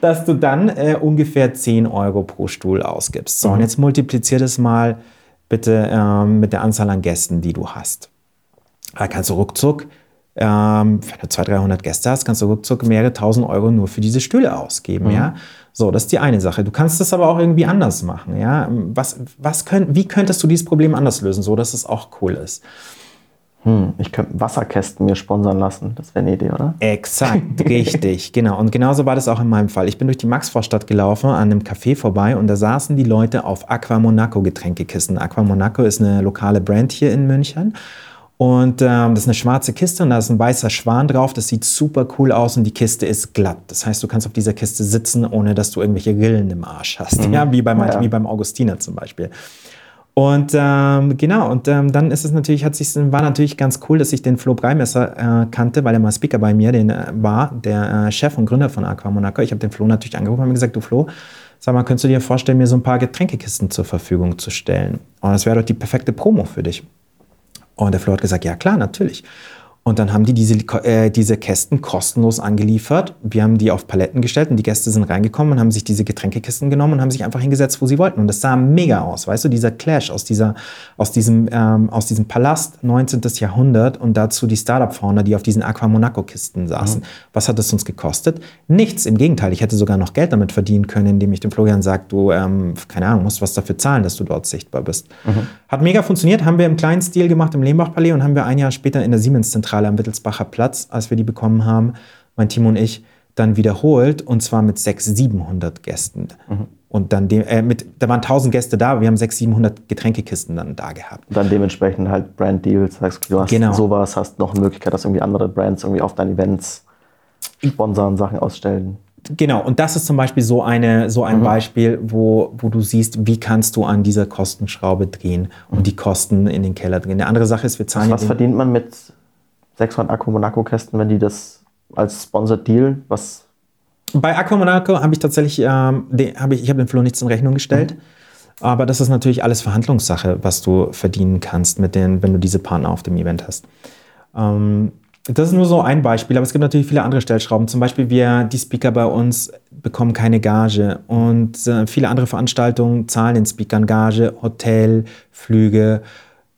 dass du dann äh, ungefähr 10 Euro pro Stuhl ausgibst. So, mhm. und jetzt multipliziert es mal bitte ähm, mit der Anzahl an Gästen, die du hast. Da kannst du ruckzuck, ähm, wenn du 200, 300 Gäste hast, kannst du ruckzuck mehrere tausend Euro nur für diese Stühle ausgeben, mhm. ja. So, das ist die eine Sache. Du kannst das aber auch irgendwie anders machen, ja. Was, was könnt, wie könntest du dieses Problem anders lösen, so dass es auch cool ist? Hm, ich könnte Wasserkästen mir sponsern lassen. Das wäre eine Idee, oder? Exakt, richtig, genau. Und genauso war das auch in meinem Fall. Ich bin durch die Maxvorstadt gelaufen, an einem Café vorbei und da saßen die Leute auf Aqua Monaco Getränkekissen. Aqua Monaco ist eine lokale Brand hier in München. Und ähm, das ist eine schwarze Kiste und da ist ein weißer Schwan drauf. Das sieht super cool aus und die Kiste ist glatt. Das heißt, du kannst auf dieser Kiste sitzen, ohne dass du irgendwelche Rillen im Arsch hast. Mhm. Ja, wie, beim, ja. wie beim Augustiner zum Beispiel. Und ähm, genau, und ähm, dann ist es natürlich, hat sich, war natürlich ganz cool, dass ich den Flo Breimesser äh, kannte, weil er mal Speaker bei mir den, äh, war, der äh, Chef und Gründer von Aqua Monaco. Ich habe den Flo natürlich angerufen und gesagt, du Flo, sag mal, könntest du dir vorstellen, mir so ein paar Getränkekisten zur Verfügung zu stellen? Und das wäre doch die perfekte Promo für dich. Und der Flo hat gesagt, ja klar, natürlich. Und dann haben die diese, äh, diese Kästen kostenlos angeliefert. Wir haben die auf Paletten gestellt und die Gäste sind reingekommen und haben sich diese Getränkekisten genommen und haben sich einfach hingesetzt, wo sie wollten. Und das sah mega aus, weißt du, dieser Clash aus, dieser, aus, diesem, ähm, aus diesem Palast 19. Jahrhundert und dazu die Startup-Founder, die auf diesen Aqua Monaco-Kisten saßen. Mhm. Was hat das uns gekostet? Nichts, im Gegenteil. Ich hätte sogar noch Geld damit verdienen können, indem ich dem Florian sage, du, ähm, keine Ahnung, musst was dafür zahlen, dass du dort sichtbar bist. Mhm. Hat mega funktioniert, haben wir im kleinen Stil gemacht im Lehmbach-Palais und haben wir ein Jahr später in der Siemens-Zentrale Zentrale am Wittelsbacher Platz, als wir die bekommen haben, mein Team und ich, dann wiederholt und zwar mit 600, 700 Gästen. Mhm. Und dann, de äh, mit, da waren 1000 Gäste da, wir haben 600, 700 Getränkekisten dann da gehabt. Und dann dementsprechend halt Brand Deals, sagst du hast genau. sowas, hast noch eine Möglichkeit, dass irgendwie andere Brands irgendwie auf deinen Events sponsern, Sachen ausstellen. Genau, und das ist zum Beispiel so, eine, so ein mhm. Beispiel, wo, wo du siehst, wie kannst du an dieser Kostenschraube drehen und mhm. die Kosten in den Keller drehen. Eine andere Sache ist, wir zahlen. Was, was verdient man mit 600 Aqua Monaco Kästen, wenn die das als Sponsored Deal, was bei Aqua Monaco habe ich tatsächlich, ähm, den, hab ich, ich habe den Flo nichts in Rechnung gestellt. Mhm. Aber das ist natürlich alles Verhandlungssache, was du verdienen kannst, mit den, wenn du diese Partner auf dem Event hast. Ähm, das ist nur so ein Beispiel, aber es gibt natürlich viele andere Stellschrauben. Zum Beispiel, wir, die Speaker bei uns bekommen keine Gage und äh, viele andere Veranstaltungen zahlen den Speakern Gage, Hotel, Flüge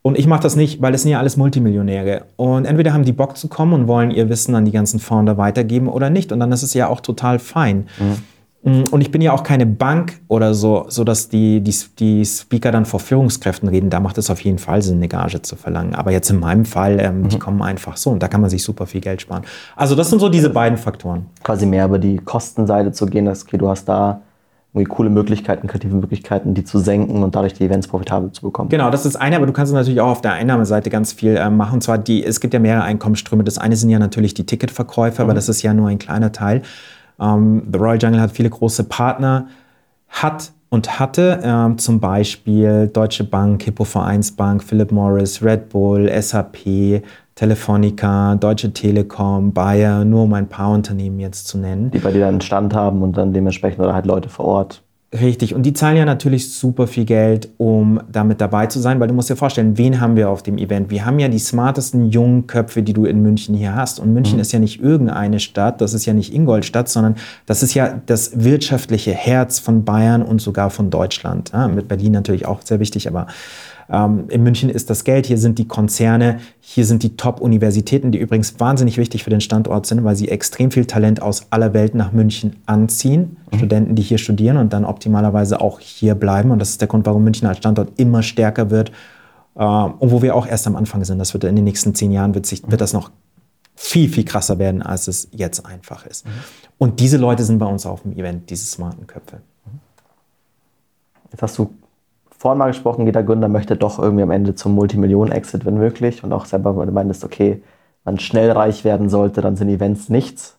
und ich mache das nicht, weil es sind ja alles Multimillionäre. Und entweder haben die Bock zu kommen und wollen ihr Wissen an die ganzen Founder weitergeben oder nicht. Und dann ist es ja auch total fein. Mhm. Und ich bin ja auch keine Bank oder so, sodass die, die, die Speaker dann vor Führungskräften reden. Da macht es auf jeden Fall Sinn, eine Gage zu verlangen. Aber jetzt in meinem Fall, ähm, mhm. die kommen einfach so und da kann man sich super viel Geld sparen. Also das sind so diese beiden Faktoren. Quasi mehr über die Kostenseite zu gehen, dass okay, du hast da coole Möglichkeiten, kreative Möglichkeiten, die zu senken und dadurch die Events profitabel zu bekommen. Genau, das ist eine, aber du kannst natürlich auch auf der Einnahmeseite ganz viel äh, machen. Und zwar die, es gibt ja mehrere Einkommensströme. Das eine sind ja natürlich die Ticketverkäufe, mhm. aber das ist ja nur ein kleiner Teil. Ähm, The Royal Jungle hat viele große Partner, hat und hatte ähm, zum Beispiel Deutsche Bank, Hippo Vereinsbank, Philip Morris, Red Bull, SAP, Telefonica, Deutsche Telekom, Bayer, nur um ein paar Unternehmen jetzt zu nennen. Die bei dir dann einen Stand haben und dann dementsprechend oder halt Leute vor Ort. Richtig, und die zahlen ja natürlich super viel Geld, um damit dabei zu sein, weil du musst dir vorstellen, wen haben wir auf dem Event? Wir haben ja die smartesten jungen Köpfe, die du in München hier hast. Und München mhm. ist ja nicht irgendeine Stadt, das ist ja nicht Ingolstadt, sondern das ist ja das wirtschaftliche Herz von Bayern und sogar von Deutschland. Ja, mit Berlin natürlich auch sehr wichtig, aber in München ist das Geld, hier sind die Konzerne, hier sind die Top-Universitäten, die übrigens wahnsinnig wichtig für den Standort sind, weil sie extrem viel Talent aus aller Welt nach München anziehen. Mhm. Studenten, die hier studieren und dann optimalerweise auch hier bleiben. Und das ist der Grund, warum München als Standort immer stärker wird Ähm, und wo wir auch erst am Anfang sind. Das wird in den nächsten zehn Jahren wird, sich, wird das noch viel, viel krasser werden, als es jetzt einfach ist. Mhm. Und diese Leute sind bei uns auf dem Event, diese smarten Köpfe. Jetzt hast du vorhin mal gesprochen, jeder Gründer möchte doch irgendwie am Ende zum Multimillionen-Exit, wenn möglich. Und auch selber, wenn du meinst, okay, man schnell reich werden sollte, dann sind Events nichts.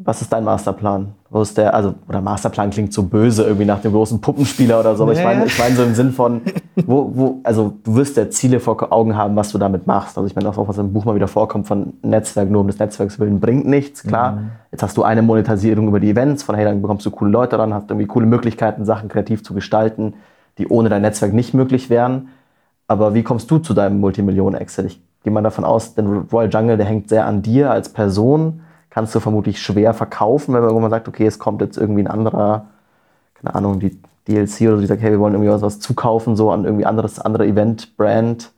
Was ist dein Masterplan? Wo ist der, also, oder Masterplan klingt so böse, irgendwie nach dem großen Puppenspieler oder so, aber nee. ich meine ich mein so im Sinn von, wo, wo, also du wirst ja Ziele vor Augen haben, was du damit machst. Also ich meine, auch was im Buch mal wieder vorkommt von Netzwerk, nur um des Netzwerks willen, bringt nichts, klar. Mhm. Jetzt hast du eine Monetisierung über die Events, von hey, dann bekommst du coole Leute dran, hast irgendwie coole Möglichkeiten, Sachen kreativ zu gestalten, die ohne dein Netzwerk nicht möglich wären. Aber wie kommst du zu deinem Multimillionen-Exit? Ich gehe mal davon aus, denn Royal Jungle, der hängt sehr an dir als Person kannst du vermutlich schwer verkaufen, wenn man irgendwann sagt, okay, es kommt jetzt irgendwie ein anderer, keine Ahnung, die DLC oder so, die sagt, hey, wir wollen irgendwie was zukaufen, so an irgendwie anderes, andere Event, Brand.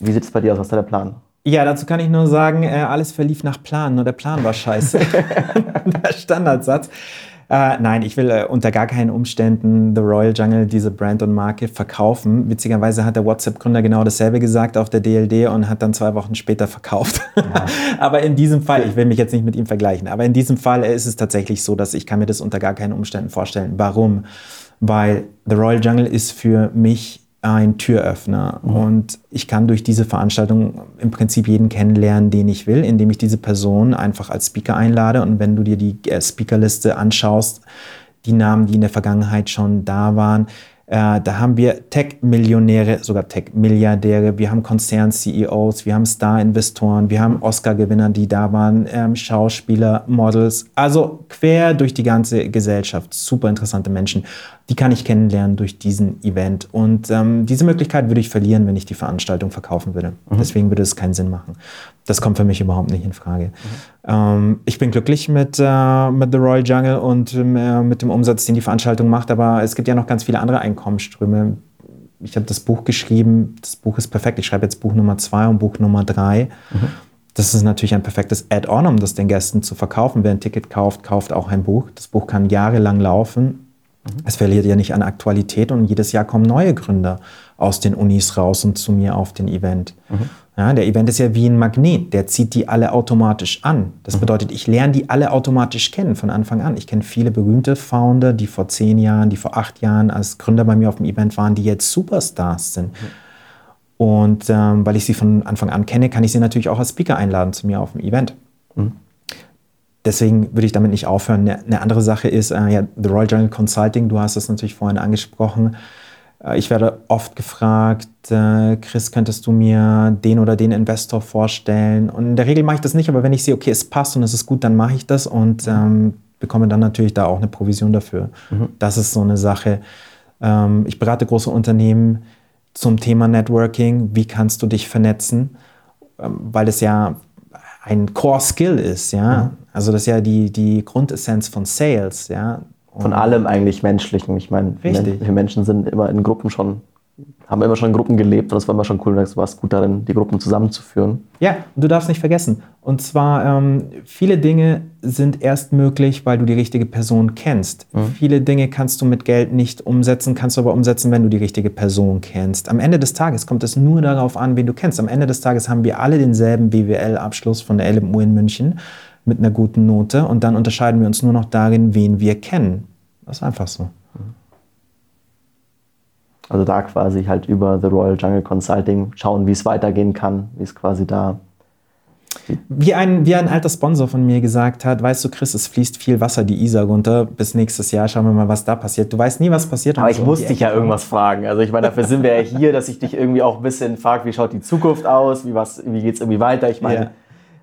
Wie sieht es bei dir aus? Was ist da der Plan? Ja, dazu kann ich nur sagen, äh, alles verlief nach Plan, nur der Plan war scheiße. der Standardsatz. Äh, nein, ich will äh, unter gar keinen Umständen The Royal Jungle, diese Brand und Marke, verkaufen. Witzigerweise hat der WhatsApp-Gründer genau dasselbe gesagt auf der DLD und hat dann zwei Wochen später verkauft. Ja. aber in diesem Fall, ich will mich jetzt nicht mit ihm vergleichen, aber in diesem Fall ist es tatsächlich so, dass ich kann mir das unter gar keinen Umständen vorstellen. Warum? Weil The Royal Jungle ist für mich ein Türöffner. Mhm. Und ich kann durch diese Veranstaltung im Prinzip jeden kennenlernen, den ich will, indem ich diese Person einfach als Speaker einlade. Und wenn du dir die äh, Speakerliste anschaust, die Namen, die in der Vergangenheit schon da waren, äh, da haben wir Tech-Millionäre, sogar Tech-Milliardäre, wir haben Konzern-CEOs, wir haben Star-Investoren, wir haben Oscar-Gewinner, die da waren, ähm, Schauspieler, Models, also quer durch die ganze Gesellschaft. Super interessante Menschen. Die kann ich kennenlernen durch diesen Event. Und ähm, diese Möglichkeit würde ich verlieren, wenn ich die Veranstaltung verkaufen würde. Mhm. Deswegen würde es keinen Sinn machen. Das kommt für mich überhaupt nicht in Frage. Mhm. Ähm, ich bin glücklich mit, äh, mit The Royal Jungle und äh, mit dem Umsatz, den die Veranstaltung macht, aber es gibt ja noch ganz viele andere Einkommensströme. Ich habe das Buch geschrieben, das Buch ist perfekt. Ich schreibe jetzt Buch Nummer zwei und Buch Nummer drei. Mhm. Das ist natürlich ein perfektes Add-on, um das den Gästen zu verkaufen. Wer ein Ticket kauft, kauft auch ein Buch. Das Buch kann jahrelang laufen. Mhm. Es verliert ja nicht an Aktualität und jedes Jahr kommen neue Gründer aus den Unis raus und zu mir auf den Event. Mhm. Ja, der Event ist ja wie ein Magnet, der zieht die alle automatisch an. Das mhm. bedeutet, ich lerne die alle automatisch kennen von Anfang an. Ich kenne viele berühmte Founder, die vor zehn Jahren, die vor acht Jahren als Gründer bei mir auf dem Event waren, die jetzt Superstars sind. Mhm. Und ähm, weil ich sie von Anfang an kenne, kann ich sie natürlich auch als Speaker einladen zu mir auf dem Event. Mhm. Deswegen würde ich damit nicht aufhören. Eine andere Sache ist, äh, ja, The Royal Journal Consulting, du hast es natürlich vorhin angesprochen. Äh, ich werde oft gefragt, äh, Chris, könntest du mir den oder den Investor vorstellen? Und in der Regel mache ich das nicht, aber wenn ich sehe, okay, es passt und es ist gut, dann mache ich das und ähm, bekomme dann natürlich da auch eine Provision dafür. Mhm. Das ist so eine Sache. Ähm, ich berate große Unternehmen zum Thema Networking. Wie kannst du dich vernetzen? Ähm, weil es ja ein Core-Skill ist, ja. Mhm. Also das ist ja die, die Grundessenz von Sales, ja. Von allem eigentlich Menschlichen. Ich meine, wir Menschen sind immer in Gruppen schon, haben immer schon in Gruppen gelebt und das war immer schon cool. Du warst gut darin, die Gruppen zusammenzuführen. Ja, und du darfst nicht vergessen. Und zwar, ähm, viele Dinge sind erst möglich, weil du die richtige Person kennst. Mhm. Viele Dinge kannst du mit Geld nicht umsetzen, kannst du aber umsetzen, wenn du die richtige Person kennst. Am Ende des Tages kommt es nur darauf an, wen du kennst. Am Ende des Tages haben wir alle denselben BWL-Abschluss von der LMU in München mit einer guten Note und dann unterscheiden wir uns nur noch darin, wen wir kennen. Das ist einfach so. Also da quasi halt über The Royal Jungle Consulting schauen, wie es weitergehen kann, wie es quasi da. Wie ein, wie ein alter Sponsor von mir gesagt hat, weißt du, Chris, es fließt viel Wasser die Isar runter. Bis nächstes Jahr schauen wir mal, was da passiert. Du weißt nie, was passiert. Aber ich muss dich ja irgendwas fragen. Also ich meine, dafür sind wir ja hier, dass ich dich irgendwie auch ein bisschen frage, wie schaut die Zukunft aus, wie, wie geht es irgendwie weiter. Ich meine, ja.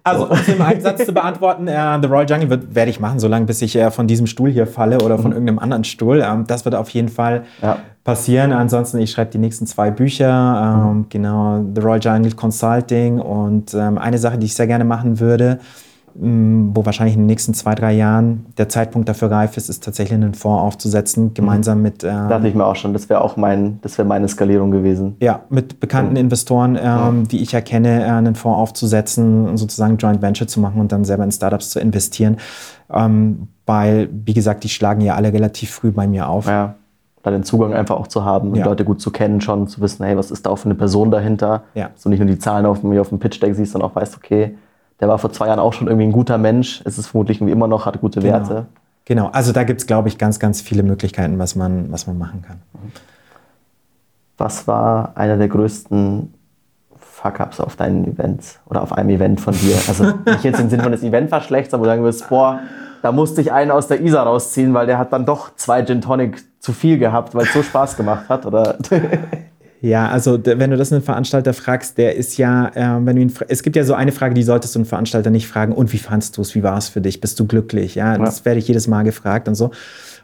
Also, um es in einem Satz zu beantworten, äh, The Royal Jungle wird, werde ich machen, solange bis ich äh, von diesem Stuhl hier falle oder von mhm. irgendeinem anderen Stuhl. Ähm, das wird auf jeden Fall ja. passieren. Ansonsten, ich schreibe die nächsten zwei Bücher, ähm, mhm. genau, The Royal Jungle Consulting und ähm, eine Sache, die ich sehr gerne machen würde, wo wahrscheinlich in den nächsten zwei, drei Jahren der Zeitpunkt dafür reif ist, ist tatsächlich einen Fonds aufzusetzen, gemeinsam mhm. mit. Ähm, Dachte ich mir auch schon, das wäre auch mein, das wäre meine Skalierung gewesen. Ja, mit bekannten mhm. Investoren, ähm, ja. die ich erkenne, äh, einen Fonds aufzusetzen und sozusagen Joint Venture zu machen und dann selber in Startups zu investieren. Ähm, weil, wie gesagt, die schlagen ja alle relativ früh bei mir auf. Ja. da den Zugang einfach auch zu haben, Ja. die Leute gut zu kennen, schon zu wissen, hey, was ist da auch für eine Person dahinter? Ja. Dass du nicht nur die Zahlen auf dem, auf dem Pitch-Deck siehst, sondern auch weißt, okay, der war vor zwei Jahren auch schon irgendwie ein guter Mensch, ist es vermutlich irgendwie immer noch, hat gute Genau. Werte. Genau, also da gibt es, glaube ich, ganz, ganz viele Möglichkeiten, was man, was man machen kann. Was war einer der größten Fuck-Ups auf deinen Events oder auf einem Event von dir? Also nicht jetzt im Sinne von das Event war schlecht, du sagen wirst, boah, da musste ich einen aus der Isar rausziehen, weil der hat dann doch zwei Gin Tonic zu viel gehabt, weil es so Spaß gemacht hat. Oder Ja, also wenn du das einen Veranstalter fragst, der ist ja, äh, wenn du ihn, es gibt ja so eine Frage, die solltest du einen Veranstalter nicht fragen. Und wie fandst du es? Wie war es für dich? Bist du glücklich? Ja, das werde ich jedes Mal gefragt und so.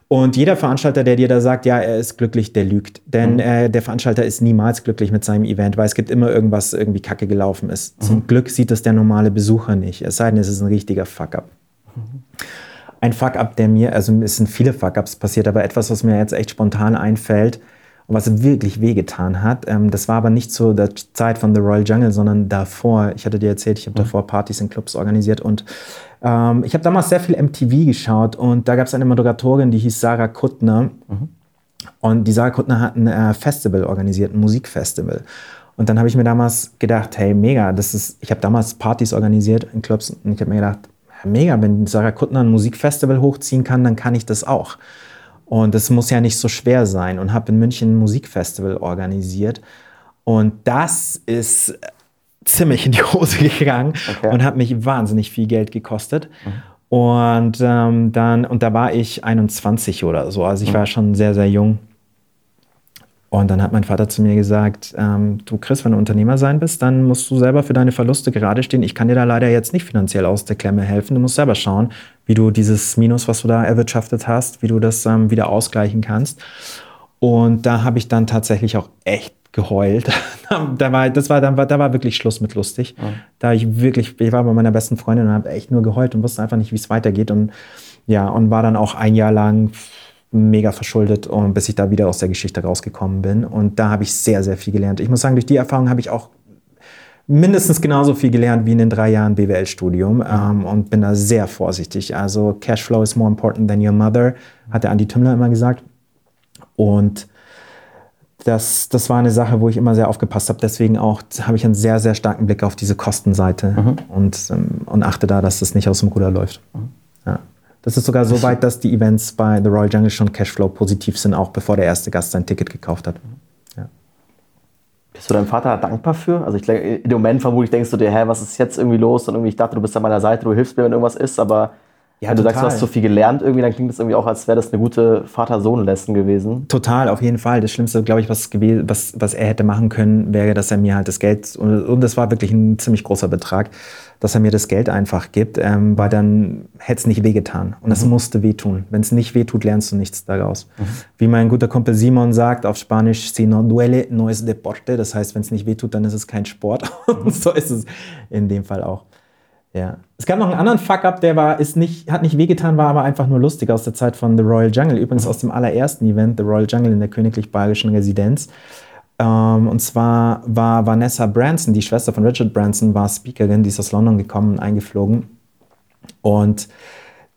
Und jeder Veranstalter, der dir da sagt, ja, er ist glücklich, der lügt. Denn äh, der Veranstalter ist niemals glücklich mit seinem Event, weil es gibt immer irgendwas, irgendwie kacke gelaufen ist. Zum Glück sieht das der normale Besucher nicht. Es sei denn, es ist ein richtiger Fuck-up. Ein Fuck-up, der mir, also es sind viele Fuck-ups passiert, aber etwas, was mir jetzt echt spontan einfällt und was wirklich wehgetan hat, ähm, das war aber nicht zu der Zeit von The Royal Jungle, sondern davor. Ich hatte dir erzählt, ich habe davor Partys in Clubs organisiert und ähm, ich habe damals sehr viel MTV geschaut und da gab es eine Moderatorin, die hieß Sarah Kuttner. Und die Sarah Kuttner hat ein äh, Festival organisiert, ein Musikfestival. Und dann habe ich mir damals gedacht, hey, mega, das ist, ich habe damals Partys organisiert in Clubs und ich habe mir gedacht, mega, wenn Sarah Kuttner ein Musikfestival hochziehen kann, dann kann ich das auch. Und das muss ja nicht so schwer sein und habe in München ein Musikfestival organisiert. Und das ist ziemlich in die Hose gegangen Okay. und hat mich wahnsinnig viel Geld gekostet. Und ähm, dann, und da war ich 21 oder so, also ich war schon sehr, sehr jung. Und dann hat mein Vater zu mir gesagt, ähm, du Chris, wenn du Unternehmer sein bist, dann musst du selber für deine Verluste gerade stehen. Ich kann dir da leider jetzt nicht finanziell aus der Klemme helfen. Du musst selber schauen, wie du dieses Minus, was du da erwirtschaftet hast, wie du das ähm, wieder ausgleichen kannst. Und da habe ich dann tatsächlich auch echt geheult. da war, das war, dann war, da war wirklich Schluss mit lustig. Da ich wirklich, ich war bei meiner besten Freundin und habe echt nur geheult und wusste einfach nicht, wie es weitergeht. Und ja, und war dann auch ein Jahr lang mega verschuldet und bis ich da wieder aus der Geschichte rausgekommen bin. Und da habe ich sehr, sehr viel gelernt. Ich muss sagen, durch die Erfahrung habe ich auch mindestens genauso viel gelernt wie in den drei Jahren BWL-Studium ähm, und bin da sehr vorsichtig. Also Cashflow is more important than your mother, hat der Andi Tümmler immer gesagt. Und das, das war eine Sache, wo ich immer sehr aufgepasst habe. Deswegen auch habe ich einen sehr, sehr starken Blick auf diese Kostenseite und, ähm, und achte da, dass das nicht aus dem Ruder läuft. Ja. Das ist sogar so weit, dass die Events bei The Royal Jungle schon Cashflow positiv sind, auch bevor der erste Gast sein Ticket gekauft hat. Ja. bist du deinem Vater dankbar für? Also ich dem Moment vermutlich denkst du dir, hä, was ist jetzt irgendwie los? Und irgendwie, ich dachte, du bist an meiner Seite, du hilfst mir, wenn irgendwas ist, aber Ja, wenn du sagst, du total. hast so viel gelernt, irgendwie, dann klingt das irgendwie auch, als wäre das eine gute Vater-Sohn-Lesson gewesen. Total, auf jeden Fall. Das Schlimmste, glaube ich, was, was, was er hätte machen können, wäre, dass er mir halt das Geld, und, und das war wirklich ein ziemlich großer Betrag, dass er mir das Geld einfach gibt, ähm, weil dann hätte es nicht wehgetan. Und es musste wehtun. Wenn es nicht wehtut, lernst du nichts daraus. Wie mein guter Kumpel Simon sagt auf Spanisch, si no duele, no es deporte. Das heißt, wenn es nicht wehtut, dann ist es kein Sport. Und so ist es in dem Fall auch. Ja. Es gab noch einen anderen Fuck-up, der war, ist nicht, hat nicht wehgetan, war aber einfach nur lustig aus der Zeit von The Royal Jungle. Übrigens aus dem allerersten Event, The Royal Jungle in der Königlich Bayerischen Residenz. Ähm, und zwar war Vanessa Branson, die Schwester von Richard Branson, war Speakerin, die ist aus London gekommen und eingeflogen. Und,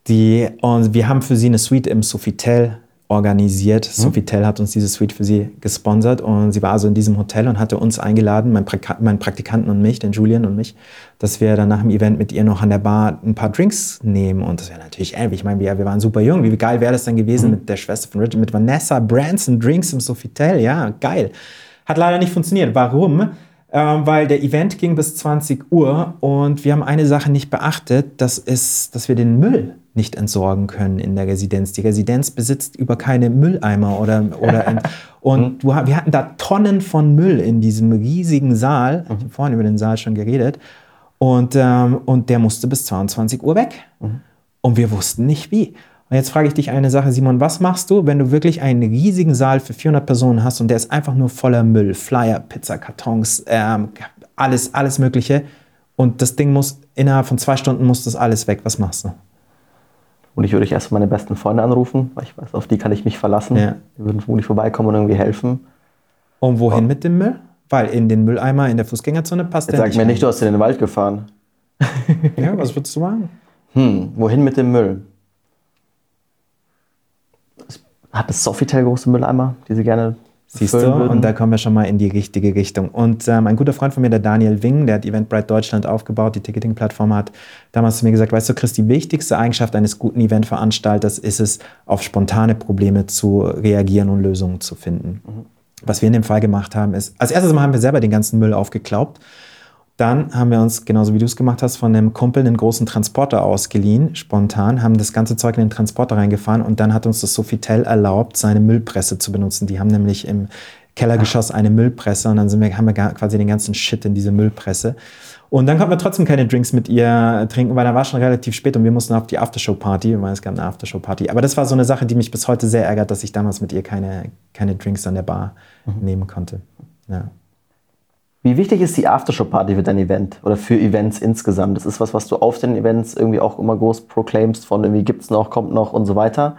die, und wir haben für sie eine Suite im Sofitel organisiert. Sofitel hat uns diese Suite für sie gesponsert und sie war also in diesem Hotel und hatte uns eingeladen, meinen, Praktika meinen Praktikanten und mich, den Julian und mich, dass wir dann nach dem Event mit ihr noch an der Bar ein paar Drinks nehmen. Und das wäre natürlich ey, Ich meine, wir, wir waren super jung. Wie geil wäre das dann gewesen mit der Schwester von Richard, mit Vanessa Branson Drinks im Sofitel? Ja, geil. Hat leider nicht funktioniert. Warum? Ähm, weil der Event ging bis 20 Uhr und wir haben eine Sache nicht beachtet, das ist, dass wir den Müll nicht entsorgen können in der Residenz. Die Residenz besitzt über keine Mülleimer oder, oder und du, wir hatten da Tonnen von Müll in diesem riesigen Saal. Ich habe vorhin über den Saal schon geredet. Und, ähm, und der musste bis 22 Uhr weg. Und wir wussten nicht wie. Und jetzt frage ich dich eine Sache, Simon, was machst du, wenn du wirklich einen riesigen Saal für 400 Personen hast und der ist einfach nur voller Müll, Flyer, Pizzakartons, ähm, alles, alles Mögliche und das Ding muss, innerhalb von zwei Stunden muss das alles weg. Was machst du? Und ich würde ich erst meine besten Freunde anrufen, weil ich weiß, auf die kann ich mich verlassen. Ja. Die würden vermutlich vorbeikommen und irgendwie helfen. Und wohin mit dem Müll? Weil in den Mülleimer in der Fußgängerzone passt Jetzt der sag mir nicht, du hast in den Wald gefahren. rein. Ja, was würdest du machen? Hm, wohin mit dem Müll? Es hat das Sofitel große Mülleimer, die sie gerne Siehst du, würden. und da kommen wir schon mal in die richtige Richtung. Und ähm, ein guter Freund von mir, der Daniel Wing, der hat Eventbrite Deutschland aufgebaut, die Ticketing-Plattform, hat damals zu mir gesagt, weißt du, Chris, die wichtigste Eigenschaft eines guten Eventveranstalters ist es, auf spontane Probleme zu reagieren und Lösungen zu finden. Mhm. Was wir in dem Fall gemacht haben, ist, als erstes Mal haben wir selber den ganzen Müll aufgeklaubt dann haben wir uns, genauso wie du es gemacht hast, von einem Kumpel einen großen Transporter ausgeliehen, spontan, haben das ganze Zeug in den Transporter reingefahren und dann hat uns das Sofitel erlaubt, seine Müllpresse zu benutzen. Die haben nämlich im Kellergeschoss eine Müllpresse und dann sind wir, haben wir quasi den ganzen Shit in diese Müllpresse. Und dann konnten wir trotzdem keine Drinks mit ihr trinken, weil da war schon relativ spät und wir mussten auf die Aftershow-Party, weil es gab eine Aftershow-Party. Aber das war so eine Sache, die mich bis heute sehr ärgert, dass ich damals mit ihr keine, keine Drinks an der Bar mhm. nehmen konnte. Ja. Wie wichtig ist die Aftershow-Party für dein Event oder für Events insgesamt? Das ist was, was du auf den Events irgendwie auch immer groß proclaimst von irgendwie gibt's noch, kommt noch und so weiter.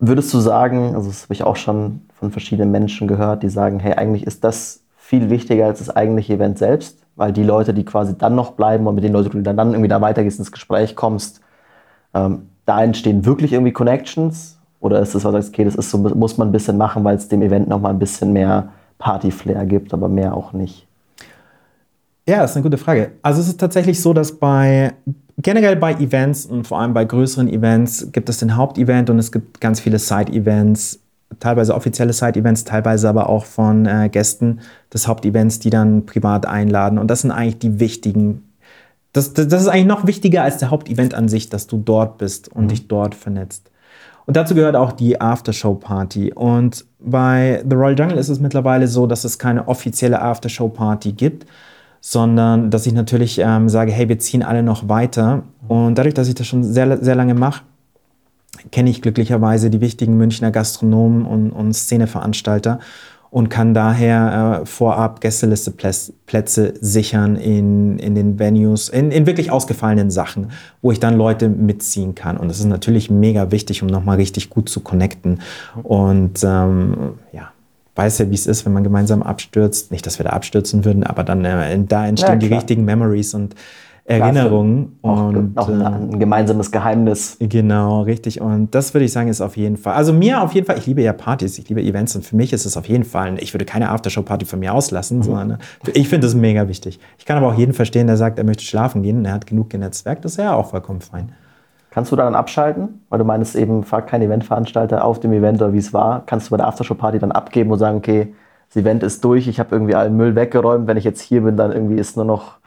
Würdest du sagen, also das habe ich auch schon von verschiedenen Menschen gehört, die sagen, hey, eigentlich ist das viel wichtiger als das eigentliche Event selbst, weil die Leute, die quasi dann noch bleiben und mit den Leuten, die dann, irgendwie da weitergehst, ins Gespräch kommst, ähm, da entstehen wirklich irgendwie Connections? Oder ist das was, okay, das ist so, muss man ein bisschen machen, weil es dem Event nochmal ein bisschen mehr Party-Flair gibt, aber mehr auch nicht? Ja, das ist eine gute Frage. Also es ist tatsächlich so, dass bei generell bei Events und vor allem bei größeren Events gibt es den Hauptevent und es gibt ganz viele Side-Events, teilweise offizielle Side-Events, teilweise aber auch von äh, Gästen des Hauptevents, die dann privat einladen. Und das sind eigentlich die wichtigen. Das, das, das ist eigentlich noch wichtiger als der Hauptevent an sich, dass du dort bist und mhm. dich dort vernetzt. Und dazu gehört auch die Aftershow-Party. Und bei The Royal Jungle ist es mittlerweile so, dass es keine offizielle Aftershow-Party gibt, sondern dass ich natürlich ähm, sage, hey, wir ziehen alle noch weiter. Und dadurch, dass ich das schon sehr, sehr lange mache, kenne ich glücklicherweise die wichtigen Münchner Gastronomen und, und Szeneveranstalter und kann daher äh, vorab Gästelisteplätze sichern in, in den Venues, in, in wirklich ausgefallenen Sachen, wo ich dann Leute mitziehen kann. Und das ist natürlich mega wichtig, um nochmal richtig gut zu connecten. Und ähm, ja, weiß ja, wie es ist, wenn man gemeinsam abstürzt. Nicht, dass wir da abstürzen würden, aber dann äh, da entstehen ja, die richtigen Memories und Erinnerungen. und auch äh, ein gemeinsames Geheimnis. Genau, richtig. Und das würde ich sagen, ist auf jeden Fall. Also mir auf jeden Fall, ich liebe ja Partys, ich liebe Events und für mich ist es auf jeden Fall, ich würde keine Aftershow-Party von mir auslassen, mhm. sondern äh, ich finde das mega wichtig. Ich kann aber auch jeden verstehen, der sagt, er möchte schlafen gehen und er hat genug genetzwerkt, das ist ja auch vollkommen fein. Kannst du dann abschalten? Weil du meinst eben, frag kein Eventveranstalter auf dem Event oder wie es war. Kannst du bei der Aftershow-Party dann abgeben und sagen, okay, das Event ist durch, ich habe irgendwie allen Müll weggeräumt, wenn ich jetzt hier bin, dann irgendwie ist nur noch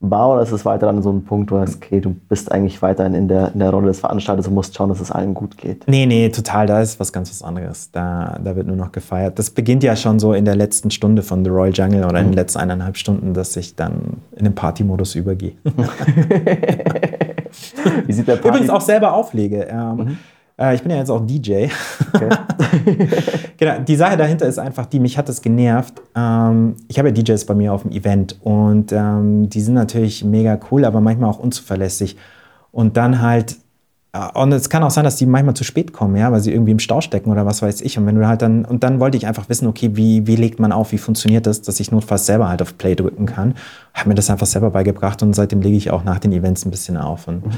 war oder ist es weiter dann so ein Punkt, wo du sagst, okay, du bist eigentlich weiterhin in der, in der Rolle des Veranstalters und musst schauen, dass es allen gut geht? Nee, nee, total. Da ist was ganz was anderes. Da, da wird nur noch gefeiert. Das beginnt ja schon so in der letzten Stunde von The Royal Jungle oder in den mhm. letzten eineinhalb Stunden, dass ich dann in den Partymodus übergehe. Wie sieht der Party? Übrigens auch selber auflege. Ähm, mhm. Äh, ich bin ja jetzt auch DJ. Okay. genau, die Sache dahinter ist einfach die, mich hat das genervt. Ähm, ich habe ja DJs bei mir auf dem Event und ähm, die sind natürlich mega cool, aber manchmal auch unzuverlässig. Und dann halt, äh, und es kann auch sein, dass die manchmal zu spät kommen, ja, weil sie irgendwie im Stau stecken oder was weiß ich. Und wenn du halt dann, und dann wollte ich einfach wissen, okay, wie, wie legt man auf, wie funktioniert das, dass ich notfalls selber halt auf Play drücken kann. Habe mir das einfach selber beigebracht und seitdem lege ich auch nach den Events ein bisschen auf. Und mhm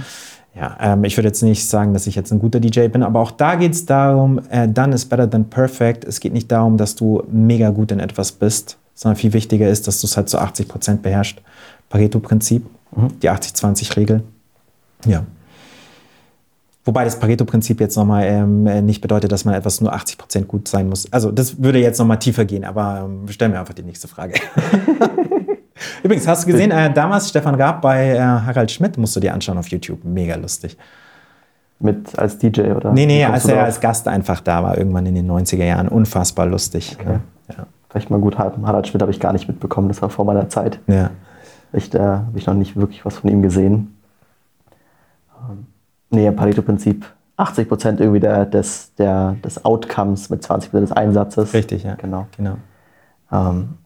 ja, ähm, ich würde jetzt nicht sagen, dass ich jetzt ein guter DJ bin, aber auch da geht es darum, äh, done is better than perfect. Es geht nicht darum, dass du mega gut in etwas bist, sondern viel wichtiger ist, dass du es halt zu 80 Prozent beherrschst. Pareto-Prinzip, mhm. die 80-20-Regel. Ja. Wobei das Pareto-Prinzip jetzt nochmal ähm, äh, nicht bedeutet, dass man etwas nur 80 Prozent gut sein muss. Also das würde jetzt nochmal tiefer gehen, aber ähm, stell mir einfach die nächste Frage. Übrigens, hast du gesehen, äh, damals Stefan Raab bei äh, Harald Schmidt, musst du dir anschauen auf YouTube. Mega lustig. Mit als DJ oder? Nee, nee, als er als Gast einfach da war, irgendwann in den 90er Jahren. Unfassbar lustig. Okay. Ja. Vielleicht mal gut, Harald Schmidt habe ich gar nicht mitbekommen, das war vor meiner Zeit. Ja. Ich, da habe ich noch nicht wirklich was von ihm gesehen. Ähm, nee, Pareto-Prinzip. 80 Prozent irgendwie der, des, der, des Outcomes mit 20 Prozent des Einsatzes. Richtig, ja. Genau. genau. Ähm,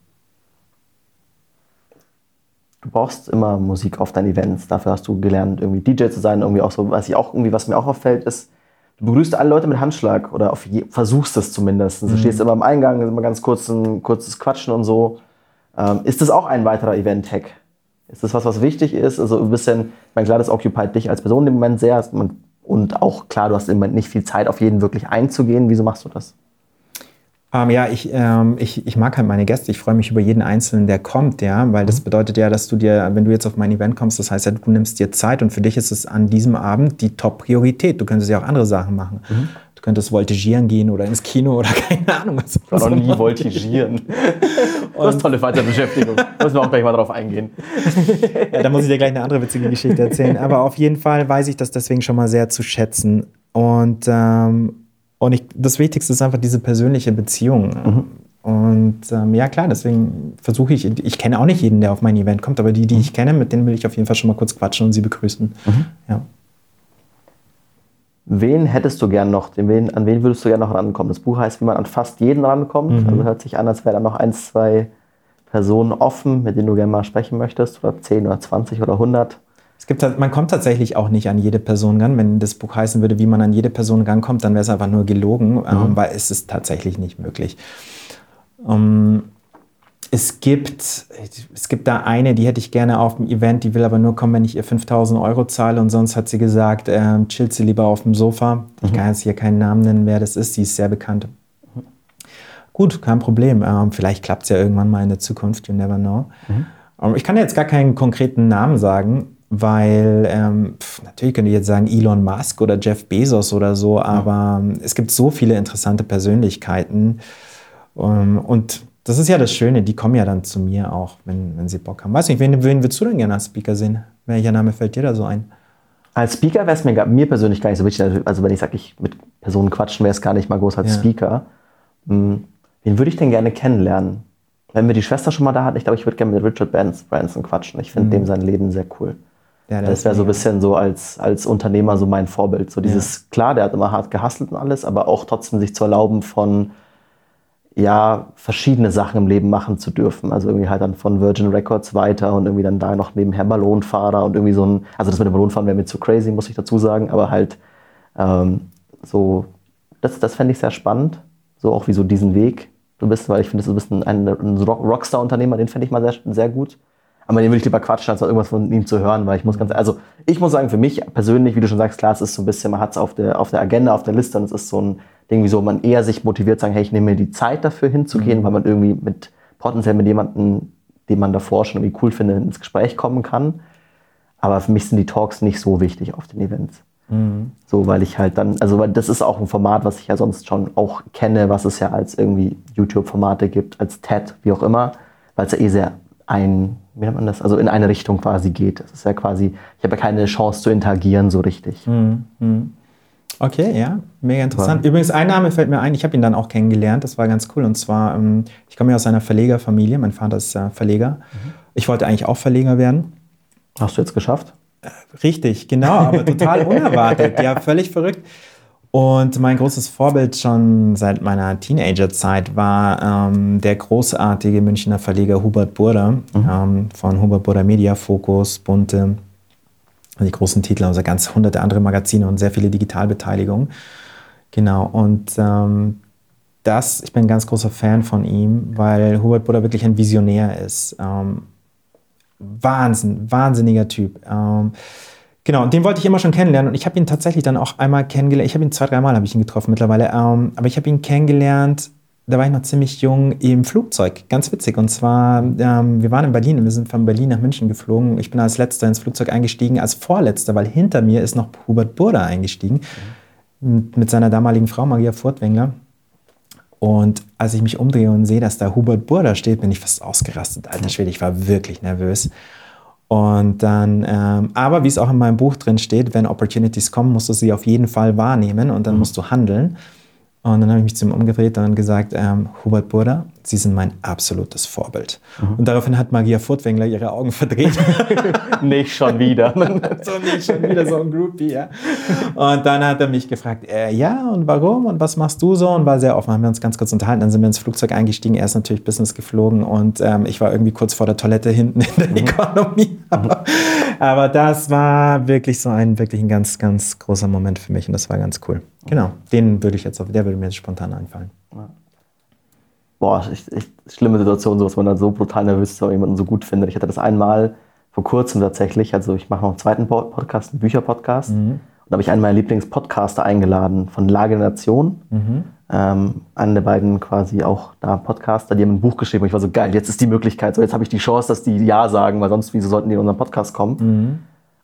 du brauchst immer Musik auf deinen Events. Dafür hast du gelernt, irgendwie DJ zu sein. Irgendwie auch so, was ich auch irgendwie, was mir auch auffällt, ist, du begrüßt alle Leute mit Handschlag oder je, versuchst es zumindest. Mhm. Du stehst immer am Eingang, immer ganz kurz ein kurzes Quatschen und so. Ähm, ist das auch ein weiterer Event-Hack? Ist das was, was wichtig ist? Also ein bisschen, ich meine, klar, das occupied dich als Person im Moment sehr. Und auch klar, du hast im Moment nicht viel Zeit, auf jeden wirklich einzugehen. Wieso machst du das? Ähm, ja, ich, ähm, ich, ich mag halt meine Gäste. Ich freue mich über jeden Einzelnen, der kommt, ja, weil das mhm. bedeutet ja, dass du dir, wenn du jetzt auf mein Event kommst, das heißt ja, du nimmst dir Zeit und für dich ist es an diesem Abend die Top-Priorität. Du könntest ja auch andere Sachen machen. Mhm. Du könntest voltigieren gehen oder ins Kino oder keine Ahnung. Was ich war noch nie voltigieren. du hast tolle Weiterbeschäftigung. Müssen wir auch gleich mal drauf eingehen. ja, da muss ich dir gleich eine andere witzige Geschichte erzählen. Aber auf jeden Fall weiß ich das deswegen schon mal sehr zu schätzen. Und ähm, und ich, das Wichtigste ist einfach diese persönliche Beziehung. Mhm. Und ähm, ja, klar, deswegen versuche ich, ich kenne auch nicht jeden, der auf mein Event kommt, aber die, die mhm. ich kenne, mit denen will ich auf jeden Fall schon mal kurz quatschen und sie begrüßen. Mhm. Ja. Wen hättest du gern noch, wen, an wen würdest du gerne noch rankommen? Das Buch heißt, wie man an fast jeden rankommt. Mhm. Also hört sich an, als wäre da noch ein, zwei Personen offen, mit denen du gerne mal sprechen möchtest. Oder 10 oder 20 oder 100. Es gibt, man kommt tatsächlich auch nicht an jede Person ran. Wenn das Buch heißen würde, wie man an jede Person rankommt, dann wäre es einfach nur gelogen, mhm. ähm, weil es ist tatsächlich nicht möglich. Ähm, es gibt, es gibt da eine, die hätte ich gerne auf dem Event, die will aber nur kommen, wenn ich ihr 5000 Euro zahle und sonst hat sie gesagt, ähm, chillt sie lieber auf dem Sofa. Mhm. Ich kann jetzt hier keinen Namen nennen, wer das ist, die ist sehr bekannt. Mhm. Gut, kein Problem. Ähm, vielleicht klappt es ja irgendwann mal in der Zukunft, you never know. Mhm. Ähm, ich kann jetzt gar keinen konkreten Namen sagen, weil ähm, pf, natürlich könnte ich jetzt sagen Elon Musk oder Jeff Bezos oder so, aber ja. es gibt so viele interessante Persönlichkeiten ähm, und das ist ja das Schöne, die kommen ja dann zu mir auch, wenn, wenn sie Bock haben. Weiß nicht, wen, wen würdest du denn gerne als Speaker sehen? Welcher Name fällt dir da so ein? Als Speaker wäre es mir, mir persönlich gar nicht so wichtig. Also wenn ich sage, ich mit Personen quatschen, wäre es gar nicht mal groß als ja. Speaker. Hm, wen würde ich denn gerne kennenlernen? Wenn wir die Schwester schon mal da hatten, ich glaube, ich würde gerne mit Richard Branson quatschen. Ich finde mhm. dem sein Leben sehr cool. Ja, das, das wäre so ein bisschen so als, als Unternehmer so mein Vorbild. So dieses, ja. klar, der hat immer hart gehustelt und alles, aber auch trotzdem sich zu erlauben, von ja, verschiedene Sachen im Leben machen zu dürfen. Also irgendwie halt dann von Virgin Records weiter und irgendwie dann da noch nebenher Ballonfahrer und irgendwie so ein, also das mit dem Ballonfahren wäre mir zu crazy, muss ich dazu sagen, aber halt ähm, so, das, das fände ich sehr spannend. So auch wie so diesen Weg du bist, weil ich finde, du bist ein, ein, ein Rockstar-Unternehmer, den fände ich mal sehr, sehr gut. Aber den würde ich lieber quatschen, als irgendwas von ihm zu hören, weil ich muss ganz, also ich muss sagen, für mich persönlich, wie du schon sagst, klar, es ist so ein bisschen, man hat es auf der, auf der Agenda, auf der Liste und es ist so ein Ding, wieso man eher sich motiviert, sagen, hey, ich nehme mir die Zeit dafür hinzugehen, mhm. weil man irgendwie mit potenziell mit jemandem, den man davor schon irgendwie cool findet, ins Gespräch kommen kann. Aber für mich sind die Talks nicht so wichtig auf den Events. Mhm. So, weil ich halt dann, also weil das ist auch ein Format, was ich ja sonst schon auch kenne, was es ja als irgendwie YouTube-Formate gibt, als TED, wie auch immer, weil es ja eh sehr ein, wie nennt man das, also in eine Richtung quasi geht. Das ist ja quasi, ich habe ja keine Chance zu interagieren so richtig. Mhm. Okay, ja, mega interessant. Übrigens, ein Name fällt mir ein, ich habe ihn dann auch kennengelernt, das war ganz cool. Und zwar, ähm, ich komme ja aus einer Verlegerfamilie, mein Vater ist äh, Verleger. Mhm. Ich wollte eigentlich auch Verleger werden. Hast du jetzt geschafft? Äh, richtig, genau, aber total unerwartet. Ja, völlig verrückt. Und mein großes Vorbild schon seit meiner Teenagerzeit war ähm, der großartige Münchner Verleger Hubert Burda mhm. ähm, von Hubert Burda Media, Focus, Bunte, die großen Titel, also ganz hunderte andere Magazine und sehr viele Digitalbeteiligungen. Genau, und ähm, das, ich bin ein ganz großer Fan von ihm, weil Hubert Burda wirklich ein Visionär ist. Ähm, Wahnsinn, wahnsinniger Typ. Genau, den wollte ich immer schon kennenlernen und ich habe ihn tatsächlich dann auch einmal kennengelernt. Ich habe ihn zwei, dreimal habe ich ihn getroffen mittlerweile, ähm, aber ich habe ihn kennengelernt. Da war ich noch ziemlich jung im Flugzeug, ganz witzig. Und zwar, ähm, wir waren in Berlin und wir sind von Berlin nach München geflogen. Ich bin als letzter ins Flugzeug eingestiegen, als vorletzter, weil hinter mir ist noch Hubert Burda eingestiegen mhm. mit seiner damaligen Frau Maria Furtwängler. Und als ich mich umdrehe und sehe, dass da Hubert Burda steht, bin ich fast ausgerastet. Alter Schwede, ich war wirklich nervös. Und dann, ähm, aber wie es auch in meinem Buch drin steht, wenn Opportunities kommen, musst du sie auf jeden Fall wahrnehmen und dann mhm. musst du handeln. Und dann habe ich mich zu ihm umgedreht und gesagt, ähm, Hubert Burda, Sie sind mein absolutes Vorbild. Mhm. Und daraufhin hat Magia Furtwängler ihre Augen verdreht. nicht schon wieder. so nicht schon wieder so ein Groupie, ja. Und dann hat er mich gefragt, äh, ja, und warum und was machst du so? Und war sehr offen, haben wir uns ganz kurz unterhalten. Dann sind wir ins Flugzeug eingestiegen, er ist natürlich Business geflogen und ähm, ich war irgendwie kurz vor der Toilette hinten in der mhm. Economy. Aber, aber das war wirklich so ein, wirklich ein ganz, ganz großer Moment für mich und das war ganz cool. Genau, den würde ich jetzt, der würde mir jetzt spontan einfallen. Ja boah, echt, echt schlimme Situation, so was man dann so brutal nervös ist, weil jemanden so gut findet. Ich hatte das einmal vor kurzem tatsächlich, also ich mache noch einen zweiten Podcast, einen Bücherpodcast. Mhm. Und Da habe ich einen meiner Lieblingspodcaster eingeladen von Lage der Nation. Mhm. Ähm, einen der beiden quasi auch da Podcaster, die haben ein Buch geschrieben. Und ich war so geil, jetzt ist die Möglichkeit, so jetzt habe ich die Chance, dass die Ja sagen, weil sonst, wieso sollten die in unseren Podcast kommen? Mhm.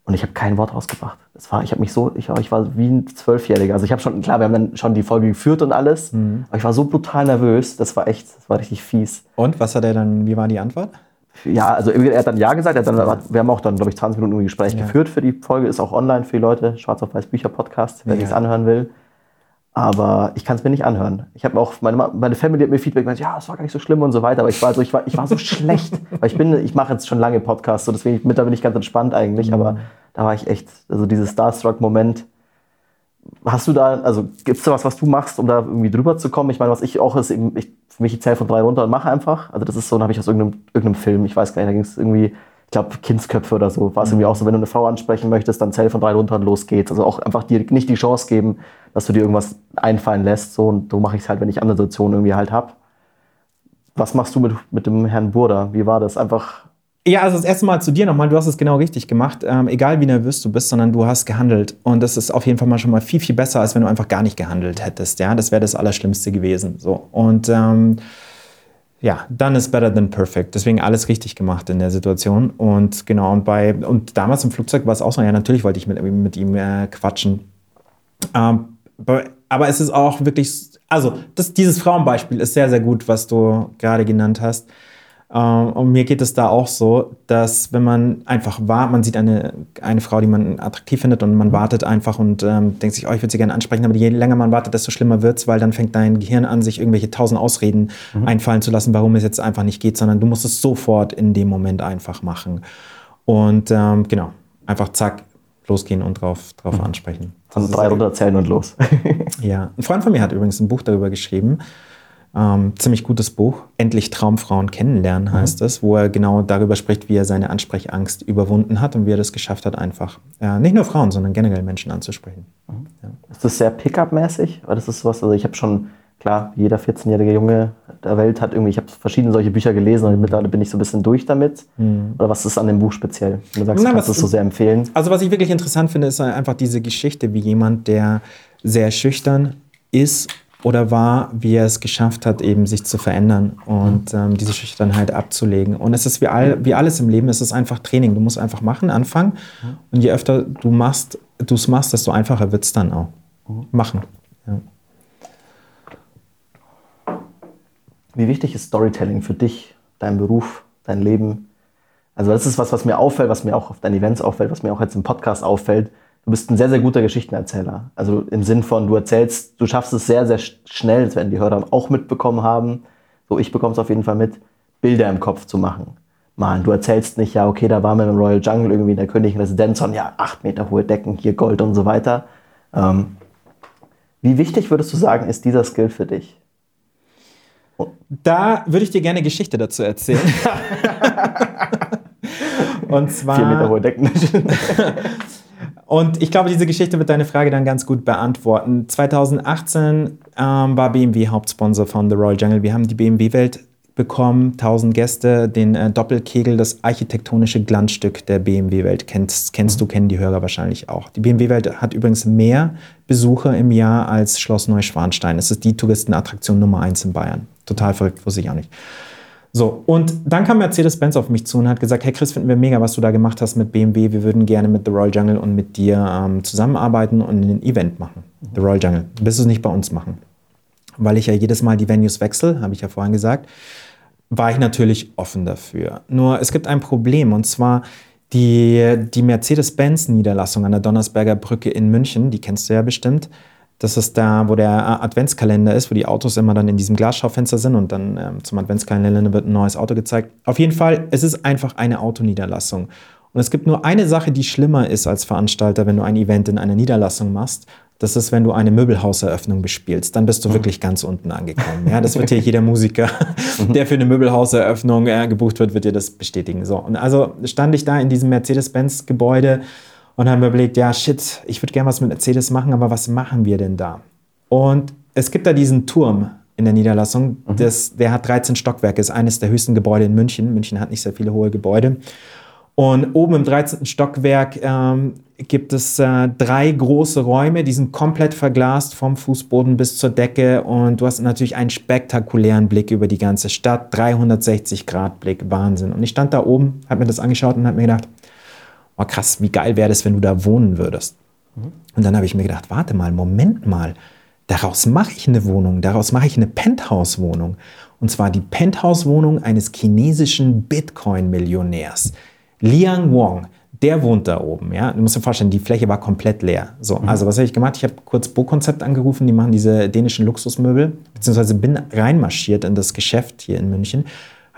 Und ich habe kein Wort rausgebracht. Es war, ich habe mich so, ich, ich war wie ein Zwölfjähriger. Also ich habe schon, klar, wir haben dann schon die Folge geführt und alles, Mhm. aber ich war so brutal nervös. Das war echt, das war richtig fies. Und was hat er dann, wie war die Antwort? Ja, also er hat dann Ja gesagt. Dann, wir haben auch dann, glaube ich, 20 Minuten irgendwie Gespräch Ja. geführt für die Folge. Ist auch online für die Leute. Schwarz auf Weiß Bücher Podcast, wer Ja. sich's anhören will. Aber ich kann es mir nicht anhören. Ich habe auch, meine, meine Family hat mir Feedback gesagt, ja, es war gar nicht so schlimm und so weiter. Aber ich war so, ich war, ich war so schlecht. Weil ich bin, ich mache jetzt schon lange Podcasts, so deswegen mittlerweile bin ich ganz entspannt eigentlich. Aber da war ich echt, also dieses Starstruck-Moment. Hast du da, also gibt es da was, was du machst, um da irgendwie drüber zu kommen? Ich meine, was ich auch ist, eben, ich, für mich ich zähle von drei runter und mache einfach. Also das ist so, dann habe ich aus irgendeinem, irgendeinem Film, ich weiß gar nicht, da ging es irgendwie, ich glaube, Kindsköpfe oder so. War es irgendwie auch so, wenn du eine Frau ansprechen möchtest, dann zähl von drei runter und los geht's. Also auch einfach dir nicht die Chance geben, dass du dir irgendwas einfallen lässt. So, und so mache ich es halt, wenn ich andere Situationen irgendwie halt habe. Was machst du mit, mit dem Herrn Burda? Wie war das? Einfach Ja, also das erste Mal zu dir nochmal, du hast es genau richtig gemacht. Ähm, egal wie nervös du bist, sondern du hast gehandelt. Und das ist auf jeden Fall mal schon mal viel, viel besser, als wenn du einfach gar nicht gehandelt hättest. Ja, das wäre das Allerschlimmste gewesen. So. Und ähm, ja, dann ist better than perfect. Deswegen alles richtig gemacht in der Situation. Und genau, und bei, und damals im Flugzeug war es auch so, ja, natürlich wollte ich mit, mit ihm äh, quatschen. Ähm, aber- aber es ist auch wirklich, also das, dieses Frauenbeispiel ist sehr, sehr gut, was du gerade genannt hast. Ähm, und mir geht es da auch so, dass wenn man einfach wartet, man sieht eine, eine Frau, die man attraktiv findet und man wartet einfach und ähm, denkt sich, oh, ich würde sie gerne ansprechen, aber je länger man wartet, desto schlimmer wird es, weil dann fängt dein Gehirn an, sich irgendwelche tausend Ausreden einfallen zu lassen, warum es jetzt einfach nicht geht, sondern du musst es sofort in dem Moment einfach machen. Und ähm, genau, einfach zack, losgehen und drauf, drauf ansprechen. von Das ist drei sehr- runter zählen und los. ja, ein Freund von mir hat übrigens ein Buch darüber geschrieben. Ähm, ziemlich gutes Buch. Endlich Traumfrauen kennenlernen heißt es, wo er genau darüber spricht, wie er seine Ansprechangst überwunden hat und wie er das geschafft hat, einfach äh, nicht nur Frauen, sondern generell Menschen anzusprechen. Ist das sehr Pickup-mäßig? Weil das ist sowas, also ich habe schon, klar, jeder 14-jährige Junge der Welt hat irgendwie, ich habe verschiedene solche Bücher gelesen und mittlerweile bin ich so ein bisschen durch damit. Oder was ist an dem Buch speziell? Du sagst, Na, du kannst es so sehr empfehlen. Also was ich wirklich interessant finde, ist einfach diese Geschichte, wie jemand, der sehr schüchtern ist oder war, wie er es geschafft hat, eben sich zu verändern und ähm, diese Schüchternheit abzulegen. Und es ist wie, all, wie alles im Leben, es ist einfach Training. Du musst einfach machen, anfangen. Und je öfter du machst, du es machst, desto einfacher wird es dann auch. Machen. Ja. Wie wichtig ist Storytelling für dich, dein Beruf, dein Leben? Also das ist was, was mir auffällt, was mir auch auf deinen Events auffällt, was mir auch jetzt im Podcast auffällt. Du bist ein sehr, sehr guter Geschichtenerzähler. Also im Sinn von, du erzählst, du schaffst es sehr, sehr sch- schnell, das werden die Hörer auch mitbekommen haben, so ich bekomme es auf jeden Fall mit, Bilder im Kopf zu machen. Malen. Du erzählst nicht, ja, okay, da waren wir im Royal Jungle irgendwie in der königlichen Residenz, sondern ja, acht Meter hohe Decken, hier Gold und so weiter. Ähm, wie wichtig würdest du sagen, ist dieser Skill für dich? Da würde ich dir gerne Geschichte dazu erzählen. und zwar. Vier Meter hohe Decken. Und ich glaube, diese Geschichte wird deine Frage dann ganz gut beantworten. 2018 ähm, war BMW Hauptsponsor von The Royal Jungle. Wir haben die BMW-Welt bekommen, 1000 Gäste, den äh, Doppelkegel, das architektonische Glanzstück der BMW-Welt. Kennst, kennst du, kennen die Hörer wahrscheinlich auch. Die BMW-Welt hat übrigens mehr Besucher im Jahr als Schloss Neuschwanstein. Es ist die Touristenattraktion Nummer eins in Bayern. Total verrückt, wusste ich auch nicht. So, und dann kam Mercedes-Benz auf mich zu und hat gesagt, hey Chris, finden wir mega, was du da gemacht hast mit BMW. Wir würden gerne mit The Royal Jungle und mit dir ähm, zusammenarbeiten und ein Event machen. The Royal Jungle. Du wirst es nicht bei uns machen. Weil ich ja jedes Mal die Venues wechsle, habe ich ja vorhin gesagt, war ich natürlich offen dafür. Nur es gibt ein Problem und zwar die, die Mercedes-Benz-Niederlassung an der Donnersberger Brücke in München, die kennst du ja bestimmt. Das ist da, wo der Adventskalender ist, wo die Autos immer dann in diesem Glasschaufenster sind und dann ähm, zum Adventskalender wird ein neues Auto gezeigt. Auf jeden Fall, es ist einfach eine Autoniederlassung. Und es gibt nur eine Sache, die schlimmer ist als Veranstalter, wenn du ein Event in einer Niederlassung machst. Das ist, wenn du eine Möbelhauseröffnung bespielst. Dann bist du wirklich ganz unten angekommen. Ja, das wird hier jeder Musiker, der für eine Möbelhauseröffnung äh, gebucht wird, wird dir das bestätigen. So, und also stand ich da in diesem Mercedes-Benz-Gebäude und haben überlegt, ja, shit, ich würde gerne was mit Mercedes machen, aber was machen wir denn da? Und es gibt da diesen Turm in der Niederlassung, das, der hat 13 Stockwerke, ist eines der höchsten Gebäude in München. München hat nicht sehr viele hohe Gebäude. Und oben im 13. Stockwerk ähm, gibt es äh, drei große Räume, die sind komplett verglast vom Fußboden bis zur Decke und du hast natürlich einen spektakulären Blick über die ganze Stadt, 360 Grad Blick, Wahnsinn. Und ich stand da oben, habe mir das angeschaut und habe mir gedacht, oh krass, wie geil wäre das, wenn du da wohnen würdest. Mhm. Und dann habe ich mir gedacht, warte mal, Moment mal, daraus mache ich eine Wohnung, daraus mache ich eine Penthouse-Wohnung. Und zwar die Penthouse-Wohnung eines chinesischen Bitcoin-Millionärs. Liang Wong, der wohnt da oben. Ja? Du musst dir vorstellen, die Fläche war komplett leer. So, mhm. Also was habe ich gemacht? Ich habe kurz Bo-Konzept angerufen, die machen diese dänischen Luxusmöbel, beziehungsweise bin reinmarschiert in das Geschäft hier in München,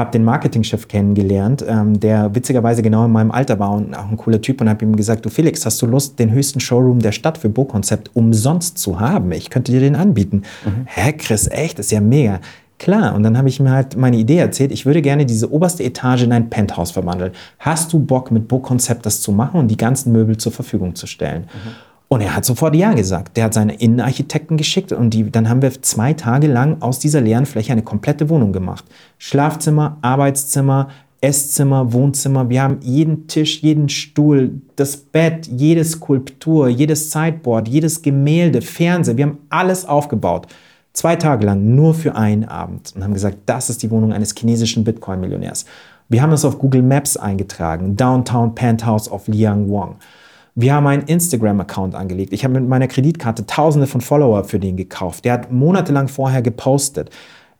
habe den Marketingchef kennengelernt, ähm, der witzigerweise genau in meinem Alter war und auch ein cooler Typ und habe ihm gesagt, du Felix, hast du Lust, den höchsten Showroom der Stadt für Bo-Konzept umsonst zu haben? Ich könnte dir den anbieten. Mhm. Hä, Chris, echt? Das ist ja mega. Klar, und dann habe ich mir halt meine Idee erzählt, ich würde gerne diese oberste Etage in ein Penthouse verwandeln. Hast du Bock, mit Book-Konzept das zu machen und die ganzen Möbel zur Verfügung zu stellen? Mhm. Und er hat sofort Ja gesagt. Der hat seine Innenarchitekten geschickt und die, dann haben wir zwei Tage lang aus dieser leeren Fläche eine komplette Wohnung gemacht. Schlafzimmer, Arbeitszimmer, Esszimmer, Wohnzimmer. Wir haben jeden Tisch, jeden Stuhl, das Bett, jede Skulptur, jedes Sideboard, jedes Gemälde, Fernseher. Wir haben alles aufgebaut. Zwei Tage lang nur für einen Abend und haben gesagt, das ist die Wohnung eines chinesischen Bitcoin-Millionärs. Wir haben es auf Google Maps eingetragen, Downtown Penthouse of Liang Wong. Wir haben einen Instagram-Account angelegt. Ich habe mit meiner Kreditkarte tausende von Follower für den gekauft. Der hat monatelang vorher gepostet.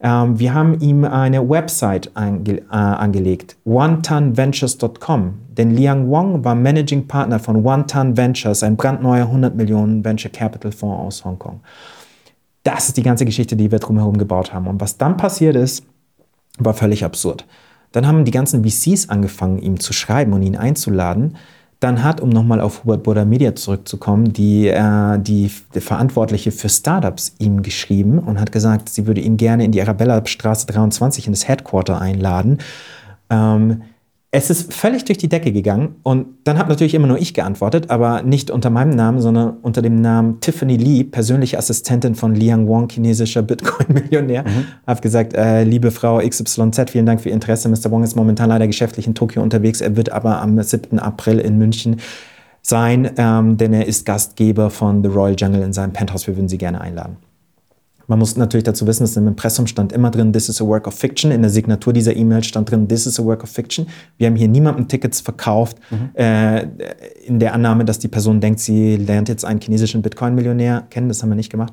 Ähm, wir haben ihm eine Website ange äh, angelegt, onetonventures.com. Denn Liang Wong war Managing Partner von One Ton Ventures, ein brandneuer 100 Millionen Venture Capital Fonds aus Hongkong. Das ist die ganze Geschichte, die wir drumherum gebaut haben. Und was dann passiert ist, war völlig absurd. Dann haben die ganzen VCs angefangen, ihm zu schreiben und ihn einzuladen. Dann hat, um nochmal auf Hubert Burda Media zurückzukommen, die, äh, die, Verantwortliche für Startups ihm geschrieben und hat gesagt, sie würde ihn gerne in die Arabella Straße 23 in das Headquarter einladen. Ähm, es ist völlig durch die Decke gegangen und dann habe natürlich immer nur ich geantwortet, aber nicht unter meinem Namen, sondern unter dem Namen Tiffany Lee, persönliche Assistentin von Liang Wong, chinesischer Bitcoin-Millionär. Mhm. Habe gesagt, äh, liebe Frau XYZ, vielen Dank für Ihr Interesse. Mr. Wong ist momentan leider geschäftlich in Tokio unterwegs. Er wird aber am 7. April in München sein, ähm, denn er ist Gastgeber von The Royal Jungle in seinem Penthouse. Wir würden Sie gerne einladen. Man muss natürlich dazu wissen, dass im Impressum stand immer drin, this is a work of fiction. In der Signatur dieser E-Mail stand drin, this is a work of fiction. Wir haben hier niemandem Tickets verkauft, mhm. äh, in der Annahme, dass die Person denkt, sie lernt jetzt einen chinesischen Bitcoin-Millionär kennen. Das haben wir nicht gemacht.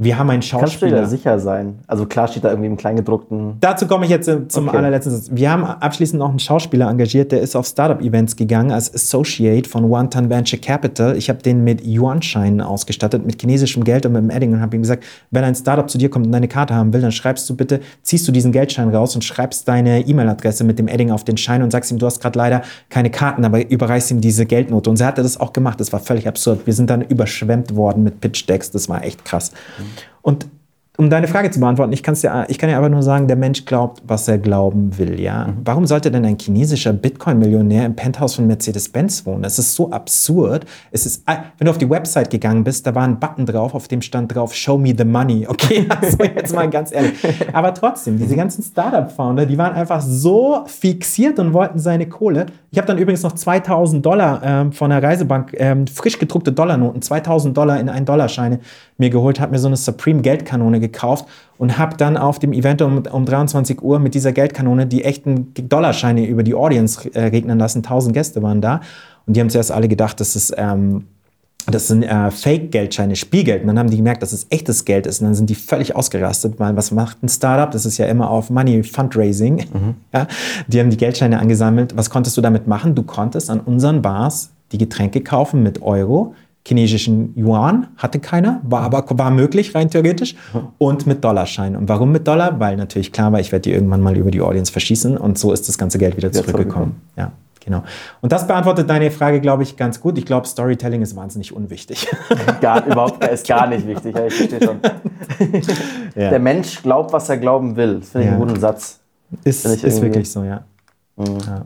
Wir haben einen Schauspieler. Kannst du dir sicher sein? Also klar steht da irgendwie im Kleingedruckten. Dazu komme ich jetzt äh, zum okay. allerletzten Satz. Wir haben abschließend noch einen Schauspieler engagiert, der ist auf Startup-Events gegangen als Associate von One Ton Venture Capital. Ich habe den mit Yuan-Scheinen ausgestattet, mit chinesischem Geld und mit dem Edding und habe ihm gesagt, wenn ein Startup zu dir kommt und deine Karte haben will, dann schreibst du bitte, ziehst du diesen Geldschein raus und schreibst deine E-Mail-Adresse mit dem Edding auf den Schein und sagst ihm, du hast gerade leider keine Karten, aber überreichst ihm diese Geldnote. Und so hat er das auch gemacht. Das war völlig absurd. Wir sind dann überschwemmt worden mit Pitch-Decks. Das war echt krass. Mhm. Und um deine Frage zu beantworten, ich, kann's dir, ich kann ja aber nur sagen, der Mensch glaubt, was er glauben will. Ja? Mhm. Warum sollte denn ein chinesischer Bitcoin-Millionär im Penthouse von Mercedes-Benz wohnen? Das ist so absurd. Es ist, ah, wenn du auf die Website gegangen bist, da war ein Button drauf, auf dem stand drauf, Show me the money. Okay, also jetzt mal ganz ehrlich. Aber trotzdem, diese ganzen Startup-Founder, die waren einfach so fixiert und wollten seine Kohle. Ich habe dann übrigens noch 2000 Dollar ähm, von der Reisebank, ähm, frisch gedruckte Dollarnoten, 2000 Dollar in 1 Dollarscheine mir geholt, habe mir so eine Supreme Geldkanone gekauft und habe dann auf dem Event um, um 23 Uhr mit dieser Geldkanone die echten Dollarscheine über die Audience äh, regnen lassen. 1000 Gäste waren da und die haben zuerst alle gedacht, dass es ähm, das sind äh, Fake-Geldscheine, Spielgeld. Und dann haben die gemerkt, dass es echtes Geld ist. Und dann sind die völlig ausgerastet, weil was macht ein Startup? Das ist ja immer auf Money Fundraising. Mhm. Ja, die haben die Geldscheine angesammelt. Was konntest du damit machen? Du konntest an unseren Bars die Getränke kaufen mit Euro chinesischen Yuan, hatte keiner, war aber war möglich rein theoretisch und mit Dollarschein. Und warum mit Dollar? Weil natürlich klar war, ich werde die irgendwann mal über die Audience verschießen und so ist das ganze Geld wieder zurückgekommen. Ja, genau. Und das beantwortet deine Frage, glaube ich, ganz gut. Ich glaube, Storytelling ist wahnsinnig unwichtig. Gar, überhaupt ist gar nicht wichtig. Ja, ich verstehe schon. ja. Der Mensch glaubt, was er glauben will. Das finde ich ja. einen guten Satz. Ist, ist wirklich so, ja. Mhm. ja.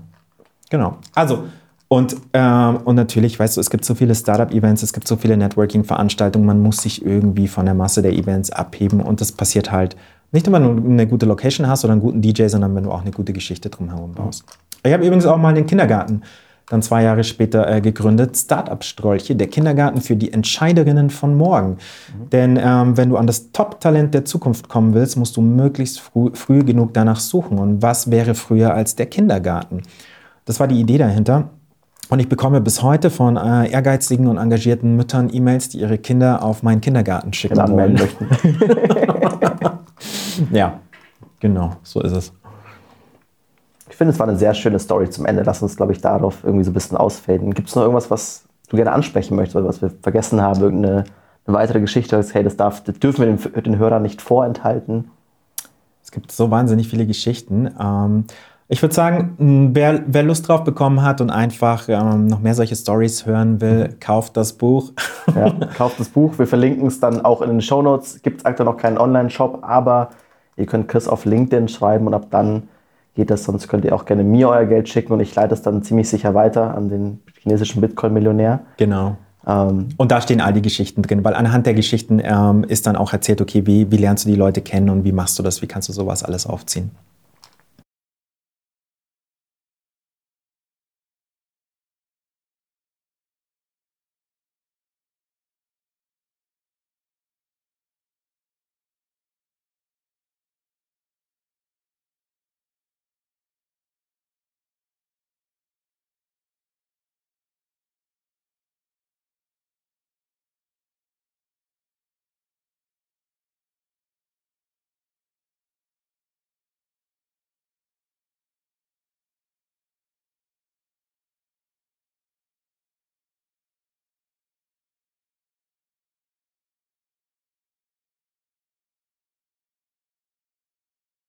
Genau. Also, und, ähm, und natürlich, weißt du, es gibt so viele Startup-Events, es gibt so viele Networking-Veranstaltungen, man muss sich irgendwie von der Masse der Events abheben und das passiert halt nicht nur, wenn du eine gute Location hast oder einen guten DJ, sondern wenn du auch eine gute Geschichte drumherum baust. Ich habe übrigens auch mal den Kindergarten dann zwei Jahre später äh, gegründet, Startup Strolche, der Kindergarten für die Entscheiderinnen von morgen. Mhm. Denn ähm, wenn du an das Top-Talent der Zukunft kommen willst, musst du möglichst früh, früh genug danach suchen. Und was wäre früher als der Kindergarten? Das war die Idee dahinter. Und ich bekomme bis heute von äh, ehrgeizigen und engagierten Müttern E-Mails, die ihre Kinder auf meinen Kindergarten schicken genau, wollen. möchten. ja, genau, so ist es. Ich finde, es war eine sehr schöne Story zum Ende. Lass uns, glaube ich, darauf irgendwie so ein bisschen ausfaden. Gibt es noch irgendwas, was du gerne ansprechen möchtest oder was wir vergessen haben? Irgendeine eine weitere Geschichte, dass, hey, das, darf, das dürfen wir den, den Hörern nicht vorenthalten? Es gibt so wahnsinnig viele Geschichten. Ähm, ich würde sagen, wer, wer, Lust drauf bekommen hat und einfach ähm, noch mehr solche Stories hören will, kauft das Buch. Ja, kauft das Buch. Wir verlinken es dann auch in den Show Notes. Gibt es aktuell noch keinen Online-Shop, aber ihr könnt Chris auf LinkedIn schreiben und ab dann geht das. Sonst könnt ihr auch gerne mir euer Geld schicken und ich leite es dann ziemlich sicher weiter an den chinesischen Bitcoin-Millionär. Genau. Ähm, und da stehen all die Geschichten drin, weil anhand der Geschichten ähm, ist dann auch erzählt, okay, wie, wie lernst du die Leute kennen und wie machst du das, wie kannst du sowas alles aufziehen.